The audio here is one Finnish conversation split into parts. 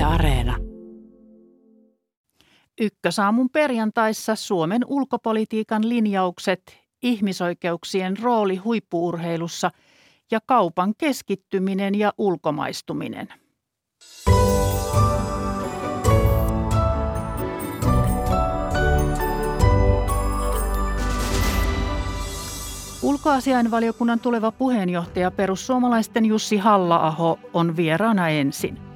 Yle Areena. Ykkösaamun perjantaissa Suomen ulkopolitiikan linjaukset, ihmisoikeuksien rooli huippuurheilussa ja kaupan keskittyminen ja ulkomaistuminen. Ulkoasiainvaliokunnan tuleva puheenjohtaja perussuomalaisten Jussi Halla-aho on vieraana ensin.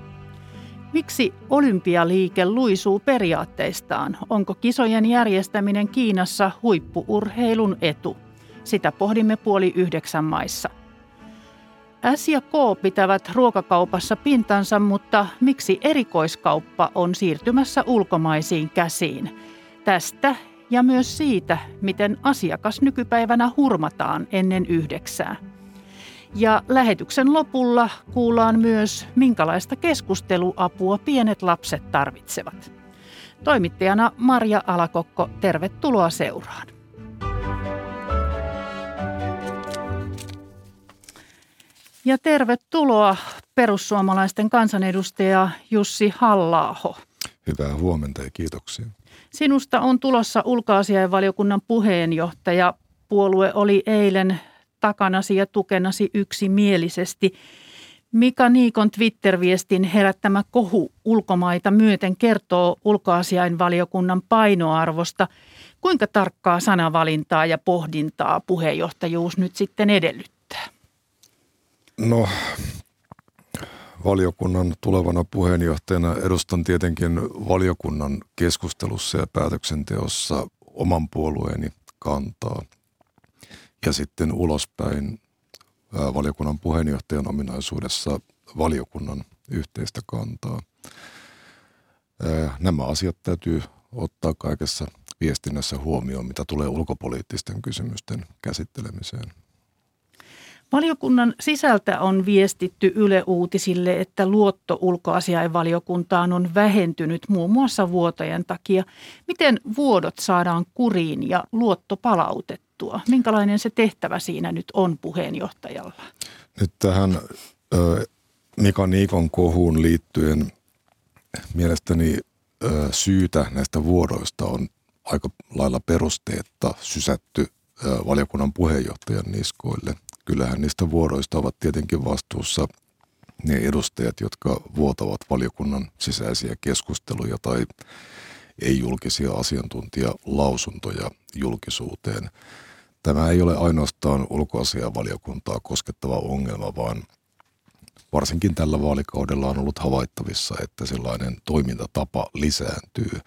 Miksi olympialiike luisuu periaatteistaan? Onko kisojen järjestäminen Kiinassa huippuurheilun etu? Sitä pohdimme puoli yhdeksän maissa. S ja K pitävät ruokakaupassa pintansa, mutta miksi erikoiskauppa on siirtymässä ulkomaisiin käsiin? Tästä ja myös siitä, miten asiakas nykypäivänä hurmataan ennen yhdeksää. Ja lähetyksen lopulla kuullaan myös, minkälaista keskusteluapua pienet lapset tarvitsevat. Toimittajana Marja Alakokko, tervetuloa seuraan. Ja tervetuloa perussuomalaisten kansanedustaja Jussi Hallaaho. Hyvää huomenta ja kiitoksia. Sinusta on tulossa ulkoasiainvaliokunnan puheenjohtaja. Puolue oli eilen takanasi ja tukenasi yksimielisesti. Mika Niikon Twitter-viestin herättämä kohu ulkomaita myöten kertoo ulkoasiainvaliokunnan painoarvosta. Kuinka tarkkaa sanavalintaa ja pohdintaa puheenjohtajuus nyt sitten edellyttää? No valiokunnan tulevana puheenjohtajana edustan tietenkin valiokunnan keskustelussa ja päätöksenteossa oman puolueeni kantaa. Ja sitten ulospäin valiokunnan puheenjohtajan ominaisuudessa valiokunnan yhteistä kantaa. Nämä asiat täytyy ottaa kaikessa viestinnässä huomioon, mitä tulee ulkopoliittisten kysymysten käsittelemiseen. Valiokunnan sisältä on viestitty Yle Uutisille, että luotto ulkoasiainvaliokuntaan on vähentynyt muun muassa vuotojen takia. Miten vuodot saadaan kuriin ja luotto palautettua? Minkälainen se tehtävä siinä nyt on puheenjohtajalla? Nyt tähän Mika Niikon kohuun liittyen mielestäni syytä näistä vuodoista on aika lailla perusteetta sysätty valiokunnan puheenjohtajan niskoille kyllähän niistä vuoroista ovat tietenkin vastuussa ne edustajat, jotka vuotavat valiokunnan sisäisiä keskusteluja tai ei-julkisia asiantuntijalausuntoja julkisuuteen. Tämä ei ole ainoastaan ulkoasiavaliokuntaa koskettava ongelma, vaan varsinkin tällä vaalikaudella on ollut havaittavissa, että sellainen toimintatapa lisääntyy.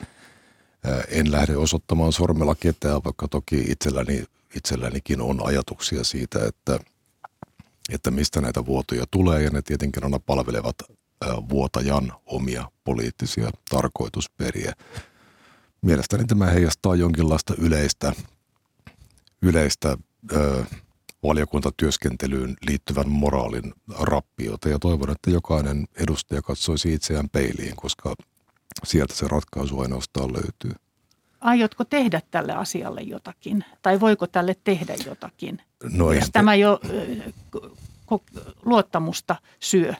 En lähde osoittamaan sormella ketään, vaikka toki itselläni itsellänikin on ajatuksia siitä, että, että mistä näitä vuotoja tulee ja ne tietenkin aina palvelevat vuotajan omia poliittisia tarkoitusperiä. Mielestäni tämä heijastaa jonkinlaista yleistä, yleistä ö, valiokuntatyöskentelyyn liittyvän moraalin rappiota ja toivon, että jokainen edustaja katsoisi itseään peiliin, koska sieltä se ratkaisu ainoastaan löytyy aiotko tehdä tälle asialle jotakin? Tai voiko tälle tehdä jotakin? No jos tämä jo luottamusta syö.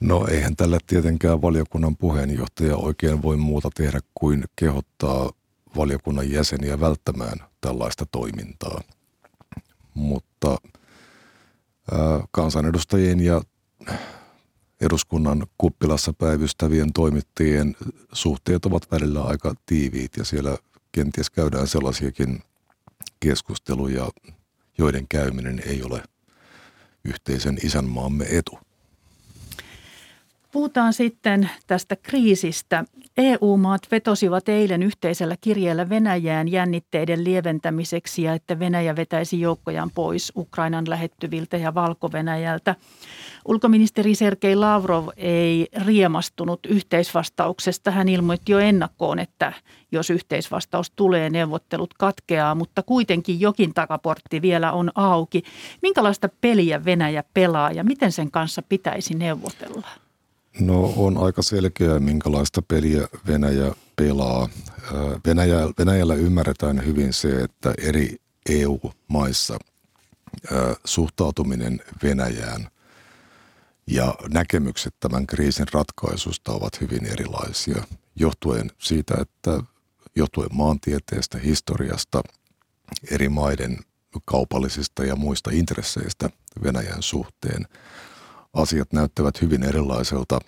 No eihän tällä tietenkään valiokunnan puheenjohtaja oikein voi muuta tehdä kuin kehottaa valiokunnan jäseniä välttämään tällaista toimintaa. Mutta kansanedustajien ja eduskunnan kuppilassa päivystävien toimittajien suhteet ovat välillä aika tiiviit ja siellä kenties käydään sellaisiakin keskusteluja, joiden käyminen ei ole yhteisen isänmaamme etu. Puhutaan sitten tästä kriisistä. EU-maat vetosivat eilen yhteisellä kirjeellä Venäjään jännitteiden lieventämiseksi ja että Venäjä vetäisi joukkojaan pois Ukrainan lähettyviltä ja Valko-Venäjältä. Ulkoministeri Sergei Lavrov ei riemastunut yhteisvastauksesta. Hän ilmoitti jo ennakkoon, että jos yhteisvastaus tulee, neuvottelut katkeaa, mutta kuitenkin jokin takaportti vielä on auki. Minkälaista peliä Venäjä pelaa ja miten sen kanssa pitäisi neuvotella? No on aika selkeää, minkälaista peliä Venäjä pelaa. Venäjä, Venäjällä ymmärretään hyvin se, että eri EU-maissa suhtautuminen Venäjään Ja näkemykset tämän kriisin ratkaisusta ovat hyvin erilaisia, johtuen siitä, että johtuen maantieteestä, historiasta, eri maiden kaupallisista ja muista intresseistä Venäjän suhteen. Asiat näyttävät hyvin erilaiselta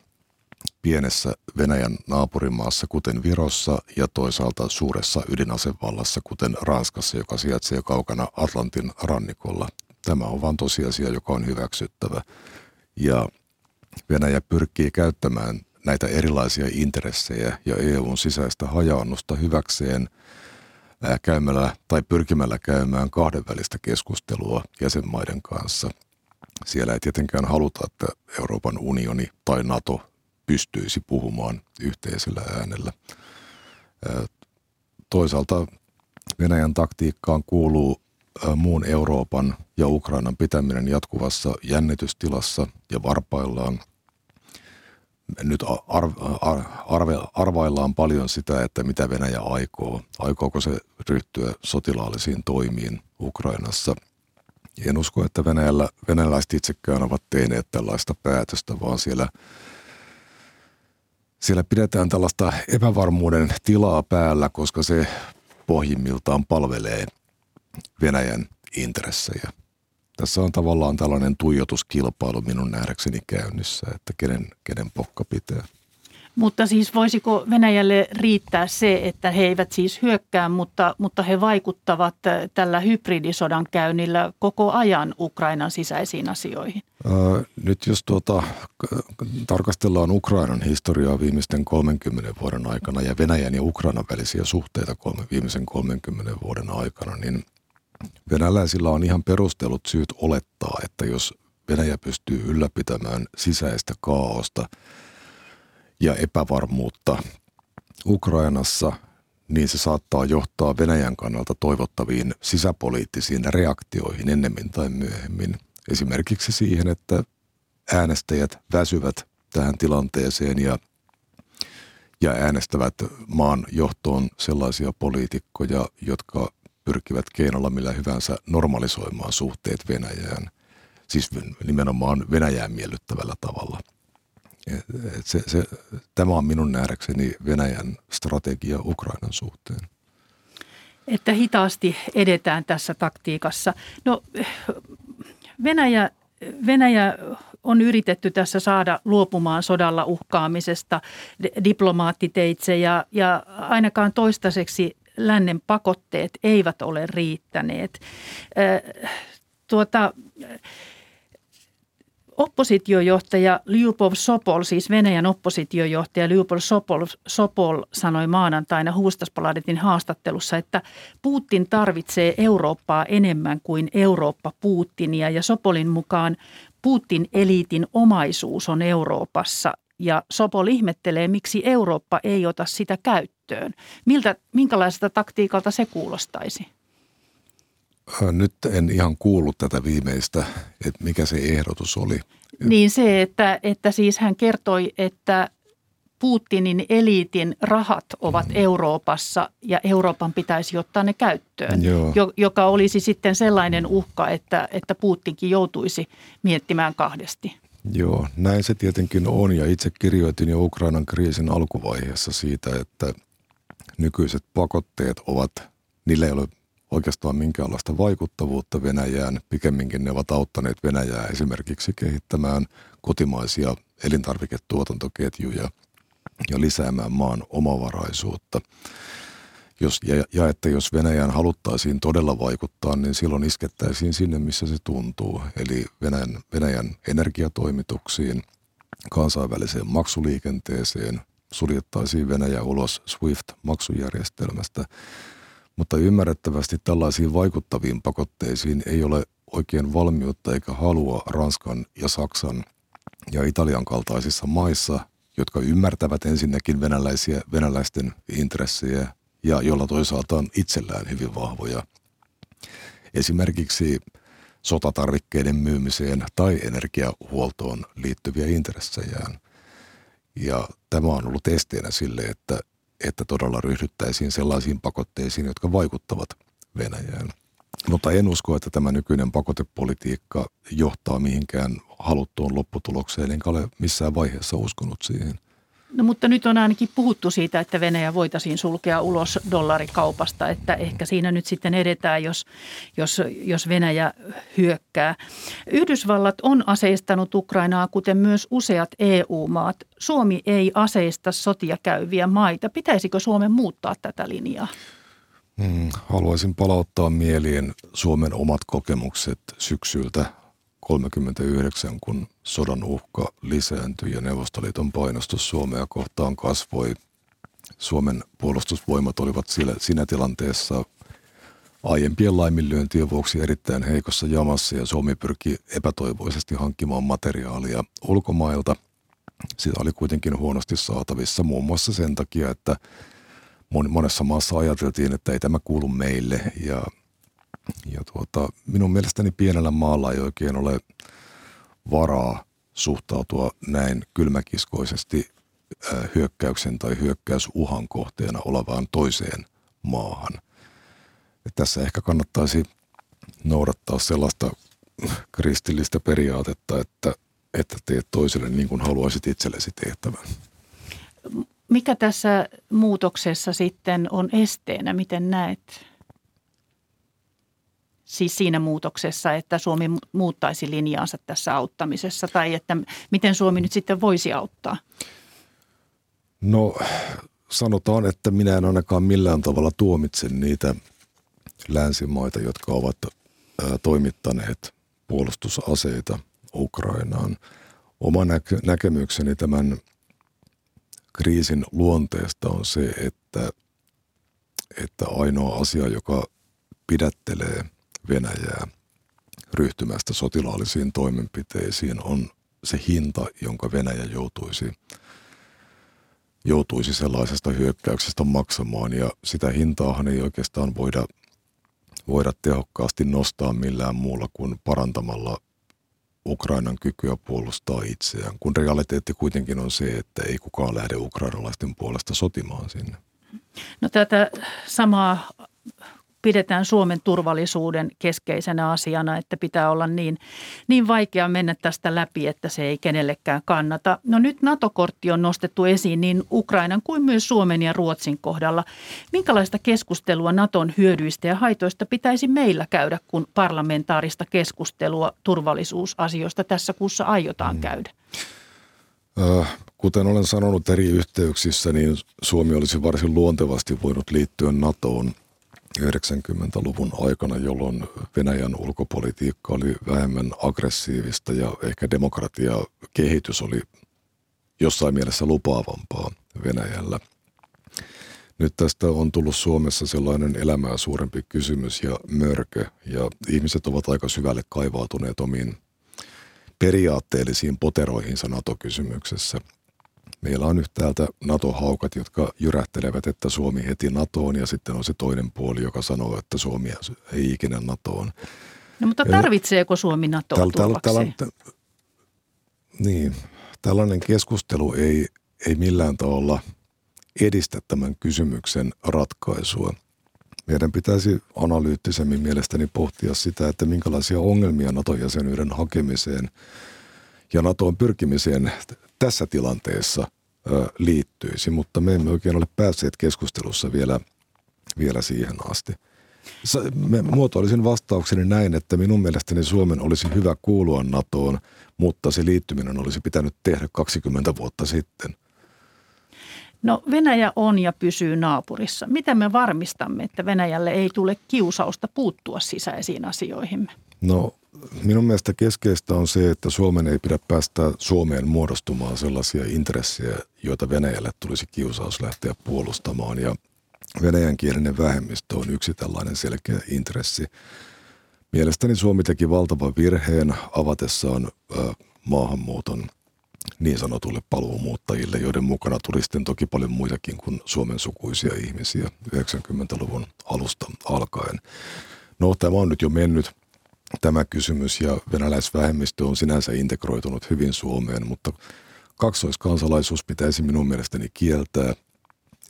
pienessä Venäjän naapurimaassa, kuten Virossa, ja toisaalta suuressa ydinasevallassa, kuten Ranskassa, joka sijaitsee kaukana Atlantin rannikolla. Tämä on vain tosiasia, joka on hyväksyttävä. Ja Venäjä pyrkii käyttämään näitä erilaisia intressejä ja EUn sisäistä hajaannusta hyväkseen käymällä tai pyrkimällä käymään kahdenvälistä keskustelua jäsenmaiden kanssa. Siellä ei tietenkään haluta, että Euroopan unioni tai NATO pystyisi puhumaan yhteisellä äänellä. Toisaalta Venäjän taktiikkaan kuuluu muun Euroopan ja Ukrainan pitäminen jatkuvassa jännitystilassa ja varpaillaan. Nyt arve, arvaillaan paljon sitä, että mitä Venäjä aikoo. Aikooko se ryhtyä sotilaallisiin toimiin Ukrainassa? En usko, että Venäjällä, venäläiset itsekään ovat tehneet tällaista päätöstä, vaan siellä – siellä pidetään tällaista epävarmuuden tilaa päällä, koska se pohjimmiltaan palvelee Venäjän intressejä. Tässä on tavallaan tällainen tuijotuskilpailu minun nähdäkseni käynnissä, että kenen, kenen pokka pitää. Mutta siis voisiko Venäjälle riittää se, että he eivät siis hyökkää, mutta, mutta he vaikuttavat tällä hybridisodan käynnillä koko ajan Ukrainan sisäisiin asioihin? nyt jos tuota, tarkastellaan Ukrainan historiaa viimeisten 30 vuoden aikana ja Venäjän ja Ukrainan välisiä suhteita kolme, viimeisen 30 vuoden aikana, niin venäläisillä on ihan perustelut syyt olettaa, että jos Venäjä pystyy ylläpitämään sisäistä kaaosta – ja epävarmuutta Ukrainassa, niin se saattaa johtaa Venäjän kannalta toivottaviin sisäpoliittisiin reaktioihin ennemmin tai myöhemmin. Esimerkiksi siihen, että äänestäjät väsyvät tähän tilanteeseen ja, ja äänestävät maan johtoon sellaisia poliitikkoja, jotka pyrkivät keinolla millä hyvänsä normalisoimaan suhteet Venäjään, siis nimenomaan Venäjään miellyttävällä tavalla – se, se, tämä on minun nähdäkseni Venäjän strategia Ukrainan suhteen. Että hitaasti edetään tässä taktiikassa. No Venäjä, Venäjä on yritetty tässä saada luopumaan sodalla uhkaamisesta diplomaattiteitse ja, ja ainakaan toistaiseksi lännen pakotteet eivät ole riittäneet. Tuota, Oppositiojohtaja Lyupov Sopol, siis Venäjän oppositiojohtaja Lyupov Sopol, Sopol sanoi maanantaina Huustaspaladetin haastattelussa, että Putin tarvitsee Eurooppaa enemmän kuin Eurooppa Putinia ja Sopolin mukaan Putin eliitin omaisuus on Euroopassa ja Sopol ihmettelee, miksi Eurooppa ei ota sitä käyttöön. Miltä, minkälaiselta taktiikalta se kuulostaisi? Nyt en ihan kuullut tätä viimeistä, että mikä se ehdotus oli. Niin se, että, että siis hän kertoi, että Putinin eliitin rahat ovat mm. Euroopassa ja Euroopan pitäisi ottaa ne käyttöön, Joo. joka olisi sitten sellainen uhka, että, että Putinkin joutuisi miettimään kahdesti. Joo, näin se tietenkin on ja itse kirjoitin jo Ukrainan kriisin alkuvaiheessa siitä, että nykyiset pakotteet ovat, niillä ei ole oikeastaan minkäänlaista vaikuttavuutta Venäjään. Pikemminkin ne ovat auttaneet Venäjää esimerkiksi kehittämään kotimaisia elintarviketuotantoketjuja ja lisäämään maan omavaraisuutta. Jos, ja, ja että jos Venäjään haluttaisiin todella vaikuttaa, niin silloin iskettäisiin sinne, missä se tuntuu. Eli Venäjän, Venäjän energiatoimituksiin, kansainväliseen maksuliikenteeseen, suljettaisiin Venäjä ulos SWIFT-maksujärjestelmästä – mutta ymmärrettävästi tällaisiin vaikuttaviin pakotteisiin ei ole oikein valmiutta eikä halua Ranskan ja Saksan ja Italian kaltaisissa maissa, jotka ymmärtävät ensinnäkin venäläisiä, venäläisten intressejä ja jolla toisaalta on itsellään hyvin vahvoja. Esimerkiksi sotatarvikkeiden myymiseen tai energiahuoltoon liittyviä intressejään. Ja tämä on ollut esteenä sille, että että todella ryhdyttäisiin sellaisiin pakotteisiin, jotka vaikuttavat Venäjään. Mutta en usko, että tämä nykyinen pakotepolitiikka johtaa mihinkään haluttuun lopputulokseen, enkä ole missään vaiheessa uskonut siihen. No mutta nyt on ainakin puhuttu siitä, että Venäjä voitaisiin sulkea ulos dollarikaupasta, että ehkä siinä nyt sitten edetään, jos, jos, jos Venäjä hyökkää. Yhdysvallat on aseistanut Ukrainaa, kuten myös useat EU-maat. Suomi ei aseista sotia käyviä maita. Pitäisikö Suomen muuttaa tätä linjaa? Hmm, haluaisin palauttaa mieliin Suomen omat kokemukset syksyltä 1939, kun sodan uhka lisääntyi ja Neuvostoliiton painostus Suomea kohtaan kasvoi. Suomen puolustusvoimat olivat sillä, siinä tilanteessa aiempien laiminlyöntien vuoksi erittäin heikossa jamassa ja Suomi pyrki epätoivoisesti hankkimaan materiaalia ulkomailta. Sitä oli kuitenkin huonosti saatavissa muun muassa sen takia, että monessa maassa ajateltiin, että ei tämä kuulu meille ja ja tuota, minun mielestäni pienellä maalla ei oikein ole varaa suhtautua näin kylmäkiskoisesti hyökkäyksen tai hyökkäysuhan kohteena olevaan toiseen maahan. Et tässä ehkä kannattaisi noudattaa sellaista kristillistä periaatetta, että, että teet toiselle niin kuin haluaisit itsellesi tehtävän. Mikä tässä muutoksessa sitten on esteenä? Miten näet? Siis siinä muutoksessa, että Suomi muuttaisi linjaansa tässä auttamisessa tai että miten Suomi nyt sitten voisi auttaa? No sanotaan, että minä en ainakaan millään tavalla tuomitse niitä länsimaita, jotka ovat toimittaneet puolustusaseita Ukrainaan. Oma näke- näkemykseni tämän kriisin luonteesta on se, että, että ainoa asia, joka pidättelee – Venäjää ryhtymästä sotilaallisiin toimenpiteisiin on se hinta, jonka Venäjä joutuisi, joutuisi sellaisesta hyökkäyksestä maksamaan. Ja sitä hintaahan ei oikeastaan voida, voida tehokkaasti nostaa millään muulla kuin parantamalla Ukrainan kykyä puolustaa itseään, kun realiteetti kuitenkin on se, että ei kukaan lähde ukrainalaisten puolesta sotimaan sinne. No tätä samaa pidetään Suomen turvallisuuden keskeisenä asiana, että pitää olla niin, niin vaikea mennä tästä läpi, että se ei kenellekään kannata. No nyt NATO-kortti on nostettu esiin niin Ukrainan kuin myös Suomen ja Ruotsin kohdalla. Minkälaista keskustelua Naton hyödyistä ja haitoista pitäisi meillä käydä, kun parlamentaarista keskustelua turvallisuusasioista tässä kuussa aiotaan mm. käydä? Kuten olen sanonut eri yhteyksissä, niin Suomi olisi varsin luontevasti voinut liittyä NATOon 90-luvun aikana, jolloin Venäjän ulkopolitiikka oli vähemmän aggressiivista ja ehkä demokratia kehitys oli jossain mielessä lupaavampaa Venäjällä. Nyt tästä on tullut Suomessa sellainen elämää suurempi kysymys ja mörkö, ja ihmiset ovat aika syvälle kaivautuneet omiin periaatteellisiin poteroihinsa NATO-kysymyksessä – Meillä on yhtäältä NATO-haukat, jotka jyrähtelevät, että Suomi heti NATOon ja sitten on se toinen puoli, joka sanoo, että Suomi ei ikinä NATOon. No mutta tarvitseeko Suomi NATOon täl, täl, täl, Niin, tällainen keskustelu ei, ei millään tavalla edistä tämän kysymyksen ratkaisua. Meidän pitäisi analyyttisemmin mielestäni pohtia sitä, että minkälaisia ongelmia NATO-jäsenyyden hakemiseen ja NATOon pyrkimiseen tässä tilanteessa liittyisi, mutta me emme oikein ole päässeet keskustelussa vielä, vielä siihen asti. Mä muotoilisin vastaukseni näin, että minun mielestäni Suomen olisi hyvä kuulua NATOon, mutta se liittyminen olisi pitänyt tehdä 20 vuotta sitten. No Venäjä on ja pysyy naapurissa. Miten me varmistamme, että Venäjälle ei tule kiusausta puuttua sisäisiin asioihimme? No minun mielestä keskeistä on se, että Suomen ei pidä päästä Suomeen muodostumaan sellaisia intressejä, joita Venäjälle tulisi kiusaus lähteä puolustamaan. Ja venäjän kielinen vähemmistö on yksi tällainen selkeä intressi. Mielestäni Suomi teki valtavan virheen avatessaan äh, maahanmuuton niin sanotulle paluumuuttajille, joiden mukana tuli sitten toki paljon muitakin kuin Suomen sukuisia ihmisiä 90-luvun alusta alkaen. No tämä on nyt jo mennyt tämä kysymys ja venäläisvähemmistö on sinänsä integroitunut hyvin Suomeen, mutta kaksoiskansalaisuus pitäisi minun mielestäni kieltää,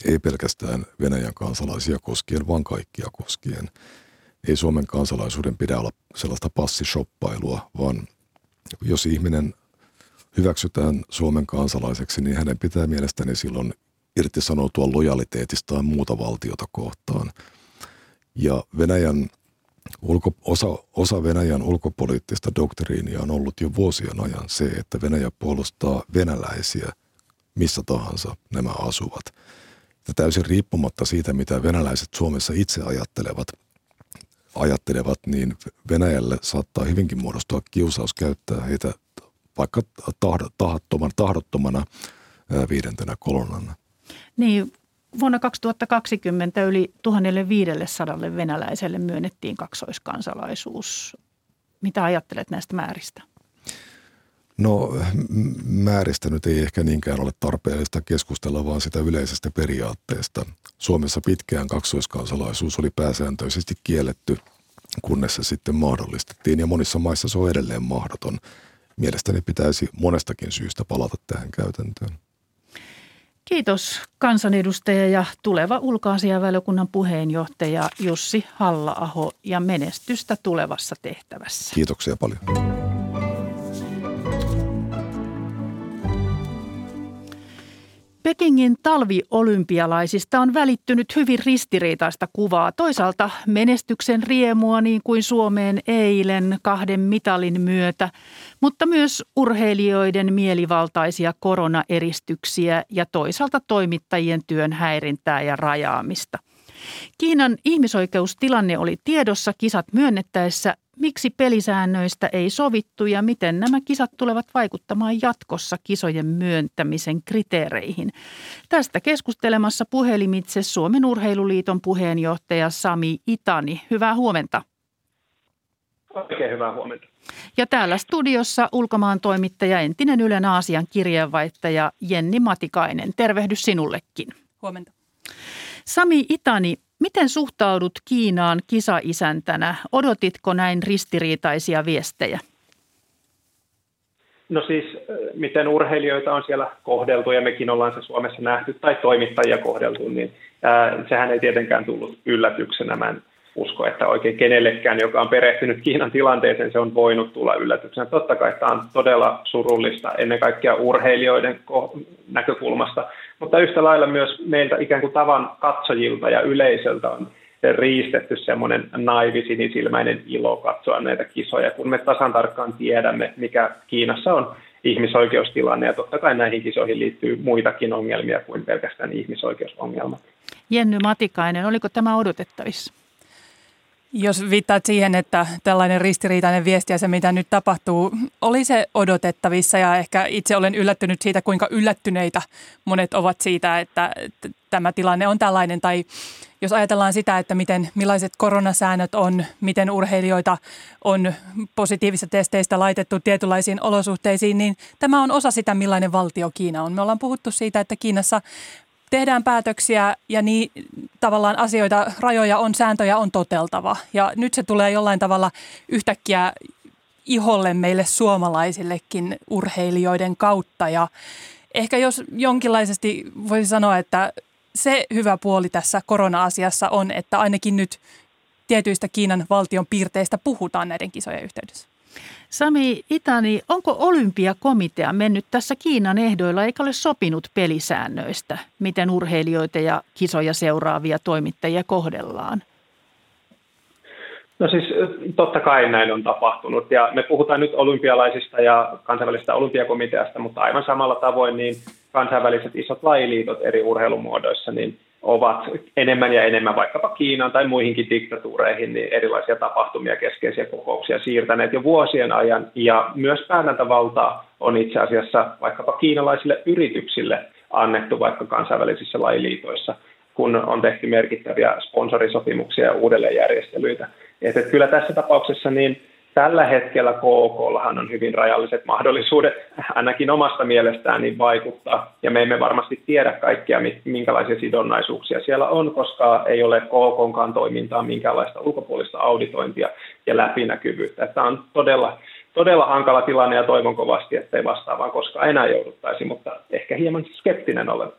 ei pelkästään Venäjän kansalaisia koskien, vaan kaikkia koskien. ei Suomen kansalaisuuden pidä olla sellaista passishoppailua, vaan jos ihminen hyväksytään Suomen kansalaiseksi, niin hänen pitää mielestäni silloin irtisanoutua lojaliteetistaan muuta valtiota kohtaan. Ja Venäjän ulko, osa, osa Venäjän ulkopoliittista doktriinia on ollut jo vuosien ajan se, että Venäjä puolustaa venäläisiä missä tahansa nämä asuvat. Ja täysin riippumatta siitä, mitä venäläiset Suomessa itse ajattelevat, ajattelevat, niin Venäjälle saattaa hyvinkin muodostua kiusaus käyttää heitä vaikka tahdottomana, tahdottomana viidentenä kolonnana. Niin, vuonna 2020 yli 1500 venäläiselle myönnettiin kaksoiskansalaisuus. Mitä ajattelet näistä määristä? No määristä nyt ei ehkä niinkään ole tarpeellista keskustella, vaan sitä yleisestä periaatteesta. Suomessa pitkään kaksoiskansalaisuus oli pääsääntöisesti kielletty, kunnes se sitten mahdollistettiin ja monissa maissa se on edelleen mahdoton. Mielestäni pitäisi monestakin syystä palata tähän käytäntöön. Kiitos kansanedustaja ja tuleva ulkoasiainvaliokunnan puheenjohtaja Jussi Halla-aho ja menestystä tulevassa tehtävässä. Kiitoksia paljon. Pekingin talviolympialaisista on välittynyt hyvin ristiriitaista kuvaa. Toisaalta menestyksen riemua niin kuin Suomeen eilen kahden mitalin myötä, mutta myös urheilijoiden mielivaltaisia koronaeristyksiä ja toisaalta toimittajien työn häirintää ja rajaamista. Kiinan ihmisoikeustilanne oli tiedossa kisat myönnettäessä miksi pelisäännöistä ei sovittu ja miten nämä kisat tulevat vaikuttamaan jatkossa kisojen myöntämisen kriteereihin. Tästä keskustelemassa puhelimitse Suomen Urheiluliiton puheenjohtaja Sami Itani. Hyvää huomenta. Oikein hyvää huomenta. Ja täällä studiossa ulkomaan toimittaja, entinen Ylen Aasian kirjeenvaihtaja Jenni Matikainen. Tervehdys sinullekin. Huomenta. Sami Itani, Miten suhtaudut Kiinaan kisaisäntänä? Odotitko näin ristiriitaisia viestejä? No siis, miten urheilijoita on siellä kohdeltu ja mekin ollaan se Suomessa nähty tai toimittajia kohdeltu, niin ää, sehän ei tietenkään tullut yllätyksenä. Mä en usko, että oikein kenellekään, joka on perehtynyt Kiinan tilanteeseen, se on voinut tulla yllätyksenä. Totta kai tämä on todella surullista ennen kaikkea urheilijoiden näkökulmasta, mutta yhtä lailla myös meiltä ikään kuin tavan katsojilta ja yleisöltä on riistetty semmoinen naivi sinisilmäinen ilo katsoa näitä kisoja, kun me tasan tarkkaan tiedämme, mikä Kiinassa on ihmisoikeustilanne, ja totta kai näihin kisoihin liittyy muitakin ongelmia kuin pelkästään ihmisoikeusongelmat. Jenny Matikainen, oliko tämä odotettavissa? Jos viittaat siihen, että tällainen ristiriitainen viesti ja se, mitä nyt tapahtuu, oli se odotettavissa ja ehkä itse olen yllättynyt siitä, kuinka yllättyneitä monet ovat siitä, että tämä tilanne on tällainen. Tai jos ajatellaan sitä, että miten, millaiset koronasäännöt on, miten urheilijoita on positiivisista testeistä laitettu tietynlaisiin olosuhteisiin, niin tämä on osa sitä, millainen valtio Kiina on. Me ollaan puhuttu siitä, että Kiinassa tehdään päätöksiä ja niin tavallaan asioita, rajoja on, sääntöjä on toteltava. Ja nyt se tulee jollain tavalla yhtäkkiä iholle meille suomalaisillekin urheilijoiden kautta. Ja ehkä jos jonkinlaisesti voisi sanoa, että se hyvä puoli tässä korona-asiassa on, että ainakin nyt tietyistä Kiinan valtion piirteistä puhutaan näiden kisojen yhteydessä. Sami Itani, onko olympiakomitea mennyt tässä Kiinan ehdoilla eikä ole sopinut pelisäännöistä, miten urheilijoita ja kisoja seuraavia toimittajia kohdellaan? No siis totta kai näin on tapahtunut ja me puhutaan nyt olympialaisista ja kansainvälisestä olympiakomiteasta, mutta aivan samalla tavoin niin kansainväliset isot lajiliitot eri urheilumuodoissa, niin ovat enemmän ja enemmän vaikkapa Kiinaan tai muihinkin diktatuureihin niin erilaisia tapahtumia, keskeisiä kokouksia siirtäneet jo vuosien ajan. Ja myös päätäntävaltaa on itse asiassa vaikkapa kiinalaisille yrityksille annettu vaikka kansainvälisissä lajiliitoissa, kun on tehty merkittäviä sponsorisopimuksia ja uudelleenjärjestelyitä. Että kyllä tässä tapauksessa niin Tällä hetkellä KOKllahan on hyvin rajalliset mahdollisuudet ainakin omasta mielestään niin vaikuttaa, ja me emme varmasti tiedä kaikkia, minkälaisia sidonnaisuuksia siellä on, koska ei ole KKnkaan toimintaa minkäänlaista ulkopuolista auditointia ja läpinäkyvyyttä. Tämä on todella, todella hankala tilanne ja toivon kovasti, että ei vastaavaan koskaan enää jouduttaisi, mutta ehkä hieman skeptinen olen.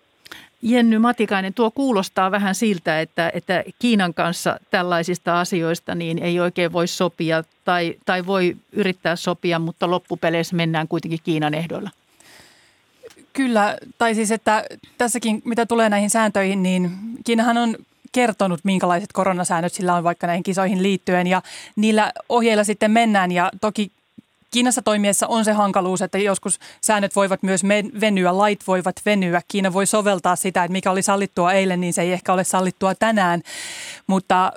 Jenny Matikainen, tuo kuulostaa vähän siltä, että, että Kiinan kanssa tällaisista asioista niin ei oikein voi sopia tai, tai voi yrittää sopia, mutta loppupeleissä mennään kuitenkin Kiinan ehdoilla. Kyllä, tai siis että tässäkin mitä tulee näihin sääntöihin, niin Kiinahan on kertonut, minkälaiset koronasäännöt sillä on vaikka näihin kisoihin liittyen ja niillä ohjeilla sitten mennään ja toki Kiinassa toimiessa on se hankaluus, että joskus säännöt voivat myös venyä, lait voivat venyä. Kiina voi soveltaa sitä, että mikä oli sallittua eilen, niin se ei ehkä ole sallittua tänään. Mutta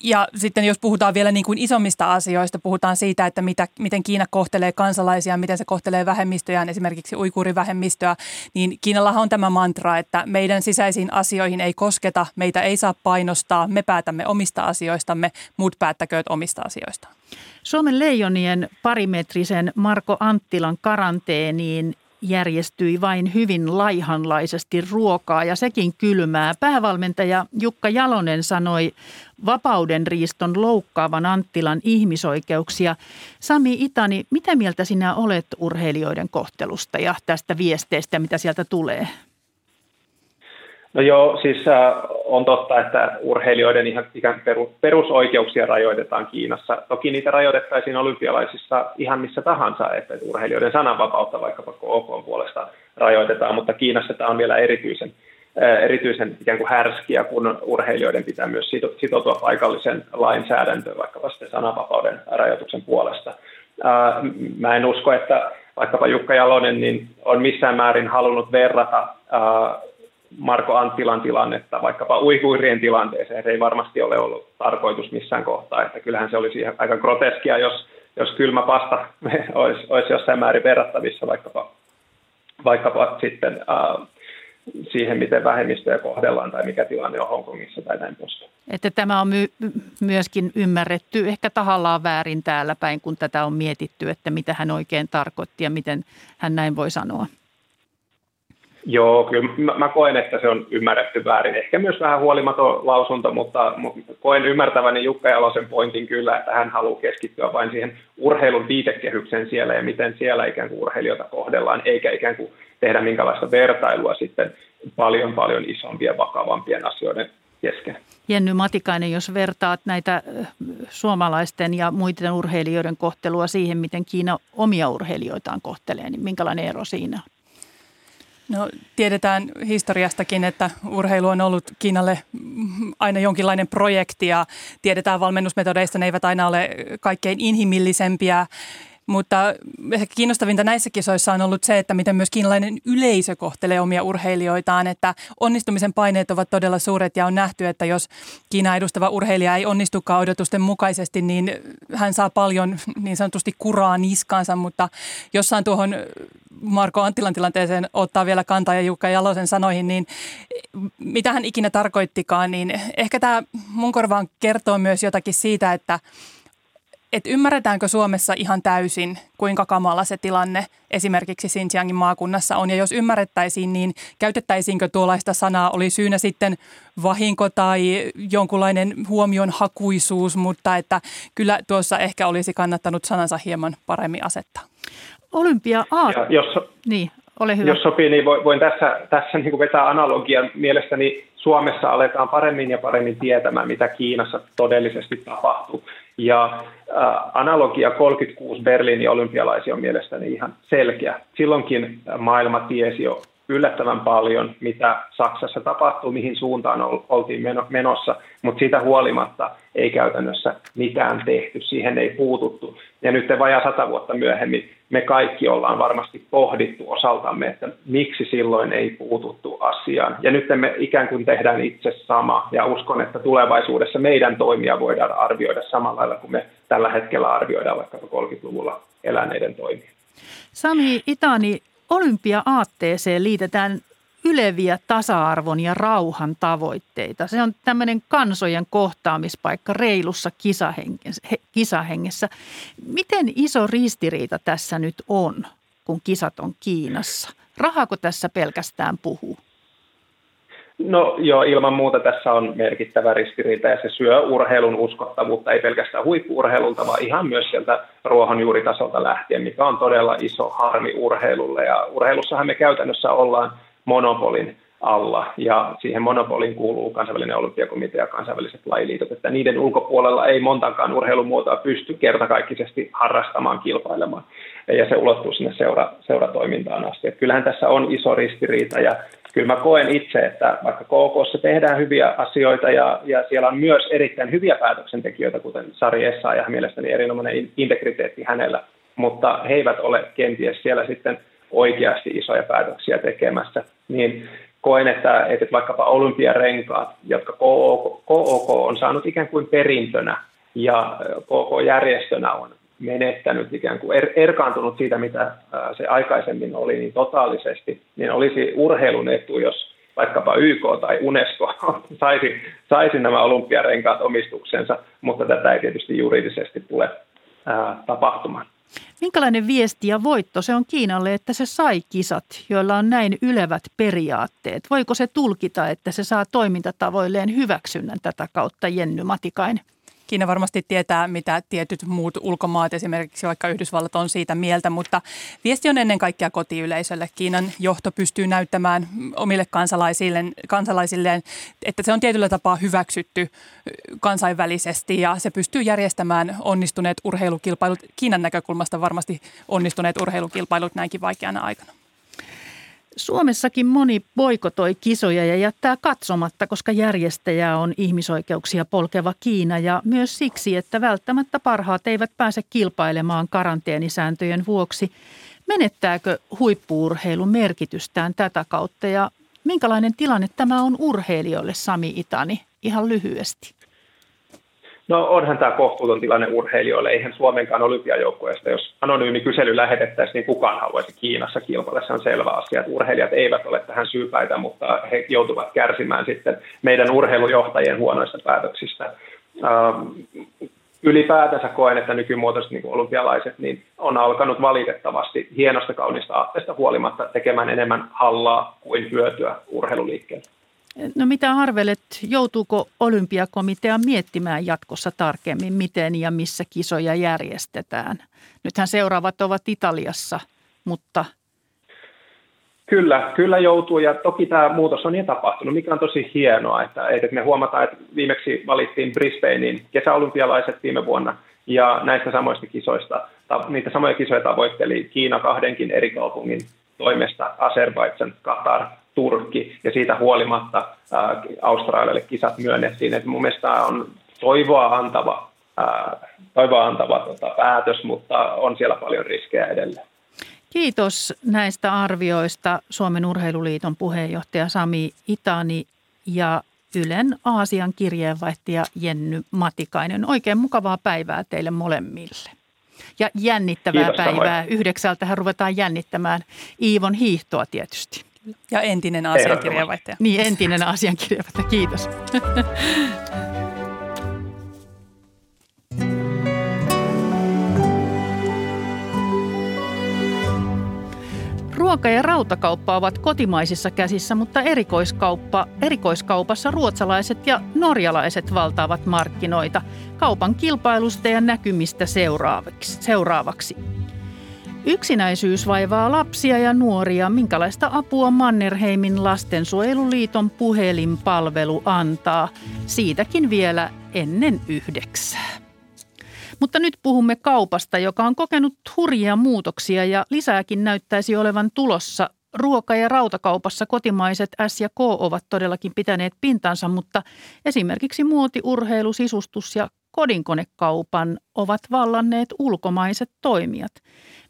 ja sitten jos puhutaan vielä niin kuin isommista asioista, puhutaan siitä, että mitä, miten Kiina kohtelee kansalaisia, miten se kohtelee vähemmistöjään, esimerkiksi uikuurivähemmistöä, niin Kiinallahan on tämä mantra, että meidän sisäisiin asioihin ei kosketa, meitä ei saa painostaa, me päätämme omista asioistamme, muut päättäkööt omista asioistaan. Suomen leijonien parimetrisen Marko Anttilan karanteeniin järjestyi vain hyvin laihanlaisesti ruokaa ja sekin kylmää. Päävalmentaja Jukka Jalonen sanoi vapauden riiston loukkaavan Anttilan ihmisoikeuksia. Sami Itani, mitä mieltä sinä olet urheilijoiden kohtelusta ja tästä viesteestä, mitä sieltä tulee? No joo, siis äh, on totta, että urheilijoiden ihan ikään perusoikeuksia rajoitetaan Kiinassa. Toki niitä rajoitettaisiin olympialaisissa ihan missä tahansa, että urheilijoiden sananvapautta vaikkapa OK puolesta rajoitetaan, mutta Kiinassa tämä on vielä erityisen, äh, erityisen ikään kuin härskiä, kun urheilijoiden pitää myös sitoutua paikallisen lainsäädäntöön vaikkapa sitten sananvapauden rajoituksen puolesta. Äh, mä en usko, että vaikkapa Jukka Jalonen niin on missään määrin halunnut verrata äh, Marko Anttilan tilannetta vaikkapa uikuirien tilanteeseen. Se ei varmasti ole ollut tarkoitus missään kohtaa, että kyllähän se olisi aika groteskia, jos, jos kylmä pasta olisi, olisi jossain määrin verrattavissa vaikkapa, vaikkapa sitten äh, siihen, miten vähemmistöjä kohdellaan tai mikä tilanne on Hongkongissa tai näin poispäin. Että tämä on my- myöskin ymmärretty ehkä tahallaan väärin täällä päin, kun tätä on mietitty, että mitä hän oikein tarkoitti ja miten hän näin voi sanoa. Joo, kyllä mä, mä koen, että se on ymmärretty väärin. Ehkä myös vähän huolimaton lausunto, mutta, koen ymmärtäväni Jukka Jalosen pointin kyllä, että hän haluaa keskittyä vain siihen urheilun viitekehyksen siellä ja miten siellä ikään kuin urheilijoita kohdellaan, eikä ikään kuin tehdä minkälaista vertailua sitten paljon paljon isompien, vakavampien asioiden kesken. Jenny Matikainen, jos vertaat näitä suomalaisten ja muiden urheilijoiden kohtelua siihen, miten Kiina omia urheilijoitaan kohtelee, niin minkälainen ero siinä on? No tiedetään historiastakin, että urheilu on ollut Kiinalle aina jonkinlainen projekti ja tiedetään valmennusmetodeista, ne eivät aina ole kaikkein inhimillisempiä. Mutta ehkä kiinnostavinta näissä kisoissa on ollut se, että miten myös kiinalainen yleisö kohtelee omia urheilijoitaan, että onnistumisen paineet ovat todella suuret ja on nähty, että jos Kiina edustava urheilija ei onnistukaan odotusten mukaisesti, niin hän saa paljon niin sanotusti kuraa niskaansa, mutta jossain tuohon Marko Anttilan tilanteeseen ottaa vielä kantaa ja Jukka Jalosen sanoihin, niin mitä hän ikinä tarkoittikaan, niin ehkä tämä mun korvaan kertoo myös jotakin siitä, että että ymmärretäänkö Suomessa ihan täysin, kuinka kamala se tilanne esimerkiksi Xinjiangin maakunnassa on. Ja jos ymmärrettäisiin, niin käytettäisiinkö tuollaista sanaa, oli syynä sitten vahinko tai jonkunlainen huomion hakuisuus, mutta että kyllä tuossa ehkä olisi kannattanut sanansa hieman paremmin asettaa. Olympia A. jos, niin, ole hyvä. Jos sopii, niin voin tässä, tässä niin kuin vetää analogian. Mielestäni Suomessa aletaan paremmin ja paremmin tietämään, mitä Kiinassa todellisesti tapahtuu. Ja analogia 36 Berliinin olympialaisia on mielestäni ihan selkeä. Silloinkin maailma tiesi jo yllättävän paljon, mitä Saksassa tapahtuu, mihin suuntaan oltiin menossa, mutta siitä huolimatta ei käytännössä mitään tehty, siihen ei puututtu. Ja nyt vajaa sata vuotta myöhemmin me kaikki ollaan varmasti pohdittu osaltamme, että miksi silloin ei puututtu asiaan. Ja nyt me ikään kuin tehdään itse sama, ja uskon, että tulevaisuudessa meidän toimia voidaan arvioida samalla lailla kuin me tällä hetkellä arvioidaan vaikka 30-luvulla eläneiden toimia. Sami Itani, olympia-aatteeseen liitetään yleviä tasa-arvon ja rauhan tavoitteita. Se on tämmöinen kansojen kohtaamispaikka reilussa kisahengessä. Miten iso ristiriita tässä nyt on, kun kisat on Kiinassa? Rahako tässä pelkästään puhuu? No joo, ilman muuta tässä on merkittävä ristiriita ja se syö urheilun uskottavuutta, ei pelkästään huippuurheilulta, vaan ihan myös sieltä ruohonjuuritasolta lähtien, mikä on todella iso harmi urheilulle. Ja urheilussahan me käytännössä ollaan monopolin alla. Ja siihen monopoliin kuuluu kansainvälinen olympiakomitea ja kansainväliset lajiliitot, että niiden ulkopuolella ei montakaan urheilumuotoa pysty kertakaikkisesti harrastamaan, kilpailemaan. Ja se ulottuu sinne seura, seuratoimintaan asti. Että kyllähän tässä on iso ristiriita ja kyllä mä koen itse, että vaikka KKssa tehdään hyviä asioita ja, ja siellä on myös erittäin hyviä päätöksentekijöitä, kuten Sari ja mielestäni erinomainen integriteetti hänellä, mutta he eivät ole kenties siellä sitten oikeasti isoja päätöksiä tekemässä, niin koen, että, että vaikkapa olympiarenkaat, jotka KOK, KOK on saanut ikään kuin perintönä ja KK-järjestönä on menettänyt ikään kuin er, erkaantunut siitä, mitä se aikaisemmin oli, niin totaalisesti, niin olisi urheilun etu, jos vaikkapa YK tai UNESCO saisi, saisi nämä olympiarenkaat omistuksensa, mutta tätä ei tietysti juridisesti tule ää, tapahtumaan. Minkälainen viesti ja voitto se on Kiinalle, että se sai kisat, joilla on näin ylevät periaatteet? Voiko se tulkita, että se saa toimintatavoilleen hyväksynnän tätä kautta, Jenny Matikainen? Kiina varmasti tietää, mitä tietyt muut ulkomaat, esimerkiksi vaikka Yhdysvallat, on siitä mieltä, mutta viesti on ennen kaikkea kotiyleisölle. Kiinan johto pystyy näyttämään omille kansalaisilleen, kansalaisilleen, että se on tietyllä tapaa hyväksytty kansainvälisesti ja se pystyy järjestämään onnistuneet urheilukilpailut, Kiinan näkökulmasta varmasti onnistuneet urheilukilpailut näinkin vaikeana aikana. Suomessakin moni boikotoi kisoja ja jättää katsomatta, koska järjestäjä on ihmisoikeuksia polkeva Kiina ja myös siksi, että välttämättä parhaat eivät pääse kilpailemaan karanteenisääntöjen vuoksi. Menettääkö huippuurheilu merkitystään tätä kautta ja minkälainen tilanne tämä on urheilijoille, Sami Itani, ihan lyhyesti? No onhan tämä kohtuuton tilanne urheilijoille. Eihän Suomenkaan olympiajoukkueesta, jos anonyymi kysely lähetettäisiin, niin kukaan haluaisi Kiinassa kilpailla. Se on selvä asia, että urheilijat eivät ole tähän syypäitä, mutta he joutuvat kärsimään sitten meidän urheilujohtajien huonoista päätöksistä. Ähm, ylipäätänsä koen, että nykymuotoiset niin olympialaiset niin on alkanut valitettavasti hienosta kaunista aatteesta huolimatta tekemään enemmän hallaa kuin hyötyä urheiluliikkeelle. No mitä arvelet, joutuuko olympiakomitea miettimään jatkossa tarkemmin, miten ja missä kisoja järjestetään? Nythän seuraavat ovat Italiassa, mutta... Kyllä, kyllä joutuu ja toki tämä muutos on jo tapahtunut, mikä on tosi hienoa, että, että me huomataan, että viimeksi valittiin Brisbanein kesäolympialaiset viime vuonna ja näistä samoista kisoista, niitä samoja kisoja tavoitteli Kiina kahdenkin eri kaupungin toimesta, Azerbaidžan, Katar, Turkki, ja siitä huolimatta ää, Australialle kisat myönnettiin. Et mun mielestä on toivoa antava, ää, toivoa antava tota, päätös, mutta on siellä paljon riskejä edelleen. Kiitos näistä arvioista Suomen Urheiluliiton puheenjohtaja Sami Itani ja Ylen Aasian kirjeenvaihtaja Jenny Matikainen. Oikein mukavaa päivää teille molemmille. Ja jännittävää Kiitos, päivää. Samoin. Yhdeksältähän ruvetaan jännittämään Iivon hiihtoa tietysti. Ja entinen asiankirjavaihtaja. Niin, entinen asiankirjavaihtaja. Kiitos. Ruoka- ja rautakauppa ovat kotimaisissa käsissä, mutta erikoiskauppa, erikoiskaupassa ruotsalaiset ja norjalaiset valtaavat markkinoita kaupan kilpailusta ja näkymistä seuraavaksi. seuraavaksi. Yksinäisyys vaivaa lapsia ja nuoria. Minkälaista apua Mannerheimin lastensuojeluliiton puhelinpalvelu antaa? Siitäkin vielä ennen yhdeksää. Mutta nyt puhumme kaupasta, joka on kokenut hurjia muutoksia ja lisääkin näyttäisi olevan tulossa. Ruoka- ja rautakaupassa kotimaiset S ja K ovat todellakin pitäneet pintansa, mutta esimerkiksi muoti, urheilu, sisustus ja kodinkonekaupan ovat vallanneet ulkomaiset toimijat.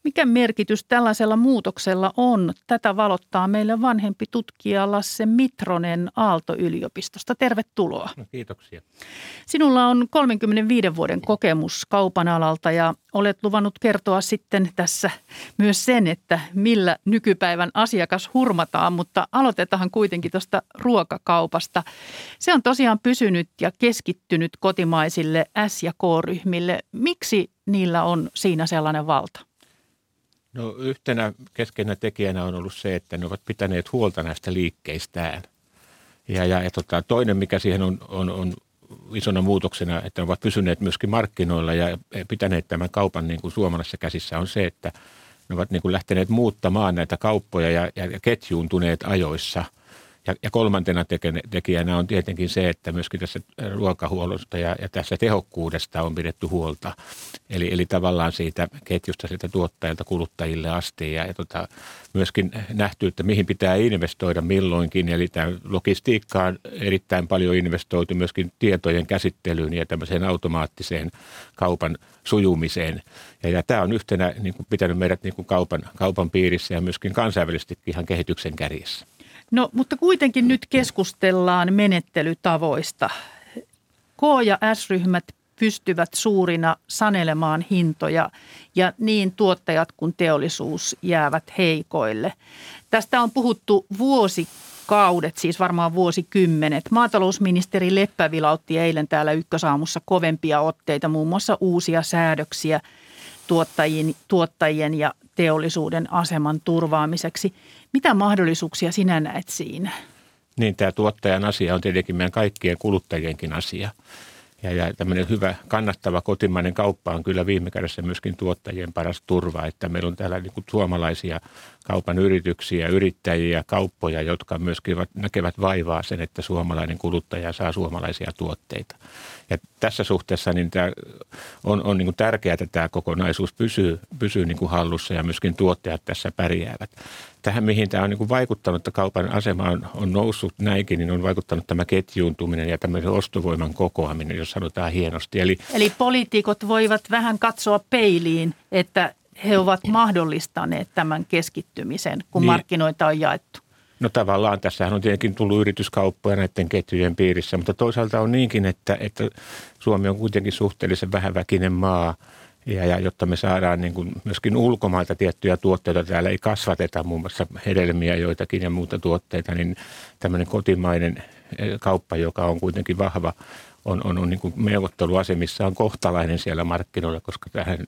Mikä merkitys tällaisella muutoksella on? Tätä valottaa meille vanhempi tutkija Lasse Mitronen Aalto-yliopistosta. Tervetuloa. No, kiitoksia. Sinulla on 35 vuoden kokemus kaupan alalta ja olet luvannut kertoa sitten tässä myös sen, että millä nykypäivän asiakas hurmataan, mutta aloitetaan kuitenkin tuosta ruokakaupasta. Se on tosiaan pysynyt ja keskittynyt kotimaisille S- ja K-ryhmille. Miksi niillä on siinä sellainen valta? No yhtenä keskeisenä tekijänä on ollut se, että ne ovat pitäneet huolta näistä liikkeistään. Ja, ja, ja tota, toinen, mikä siihen on, on, on isona muutoksena, että ne ovat pysyneet myöskin markkinoilla ja pitäneet tämän kaupan niin kuin suomalaisessa käsissä, on se, että ne ovat niin kuin lähteneet muuttamaan näitä kauppoja ja, ja ketjuuntuneet ajoissa. Ja, ja kolmantena tekijänä on tietenkin se, että myöskin tässä ruokahuollosta ja, ja tässä tehokkuudesta on pidetty huolta. Eli, eli tavallaan siitä ketjusta sieltä tuottajilta kuluttajille asti ja, ja tota, myöskin nähty, että mihin pitää investoida milloinkin. Eli tämä logistiikka on erittäin paljon investoitu myöskin tietojen käsittelyyn ja tämmöiseen automaattiseen kaupan sujumiseen. Ja, ja tämä on yhtenä niin kuin pitänyt meidät niin kuin kaupan, kaupan piirissä ja myöskin kansainvälisesti ihan kehityksen kärjessä. No, mutta kuitenkin nyt keskustellaan menettelytavoista. K- ja S-ryhmät pystyvät suurina sanelemaan hintoja ja niin tuottajat kuin teollisuus jäävät heikoille. Tästä on puhuttu vuosikaudet, siis varmaan vuosikymmenet. Maatalousministeri Leppä vilautti eilen täällä Ykkösaamussa kovempia otteita, muun muassa uusia säädöksiä tuottajien, tuottajien ja teollisuuden aseman turvaamiseksi. Mitä mahdollisuuksia sinä näet siinä? Niin, tämä tuottajan asia on tietenkin meidän kaikkien kuluttajienkin asia. Ja, ja tämmöinen hyvä, kannattava kotimainen kauppa on kyllä viime kädessä myöskin tuottajien paras turva, että meillä on täällä niin kuin suomalaisia kaupan yrityksiä, yrittäjiä, kauppoja, jotka myöskin näkevät vaivaa sen, että suomalainen kuluttaja saa suomalaisia tuotteita. Ja tässä suhteessa niin tämä on, on niin kuin tärkeää, että tämä kokonaisuus pysyy, pysyy niin kuin hallussa ja myöskin tuottajat tässä pärjäävät. Tähän, mihin tämä on niin kuin vaikuttanut, että kaupan asema on, on noussut näinkin, niin on vaikuttanut tämä ketjuuntuminen ja tämmöisen ostovoiman kokoaminen, jos sanotaan hienosti. Eli, Eli poliitikot voivat vähän katsoa peiliin, että he ovat mahdollistaneet tämän keskittymisen, kun niin. markkinoita on jaettu? No tavallaan tässähän on tietenkin tullut yrityskauppoja näiden ketjujen piirissä, mutta toisaalta on niinkin, että, että Suomi on kuitenkin suhteellisen vähäväkinen maa – ja, ja jotta me saadaan niin kuin myöskin ulkomailta tiettyjä tuotteita, täällä ei kasvateta muun muassa hedelmiä joitakin ja muuta tuotteita, niin tämmöinen kotimainen eh, kauppa, joka on kuitenkin vahva, on, on, on niin kuin neuvotteluasemissa on kohtalainen siellä markkinoilla, koska, tähän,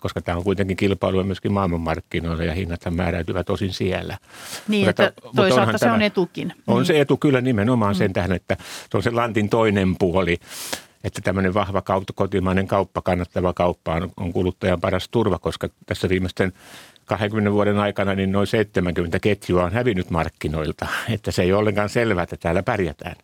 koska tämä on kuitenkin kilpailua myöskin maailmanmarkkinoilla ja hinnat määräytyvät osin siellä. Niin, mutta, että toisaalta se on etukin. On niin. se etu kyllä nimenomaan mm. sen tähän, että se on se lantin toinen puoli että tämmöinen vahva kotimainen kauppa, kannattava kauppa on, on kuluttajan paras turva, koska tässä viimeisten 20 vuoden aikana niin noin 70 ketjua on hävinnyt markkinoilta. Että se ei ole ollenkaan selvää, että täällä pärjätään.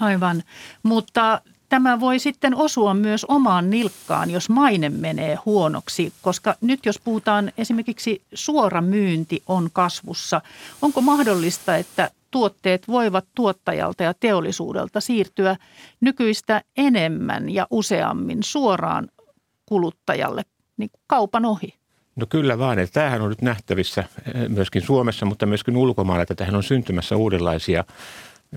Aivan, mutta tämä voi sitten osua myös omaan nilkkaan, jos maine menee huonoksi, koska nyt jos puhutaan esimerkiksi suora myynti on kasvussa, onko mahdollista, että tuotteet voivat tuottajalta ja teollisuudelta siirtyä nykyistä enemmän ja useammin suoraan kuluttajalle niin kaupan ohi? No kyllä vaan, että tämähän on nyt nähtävissä eh, myöskin Suomessa, mutta myöskin ulkomailla, että tähän on syntymässä uudenlaisia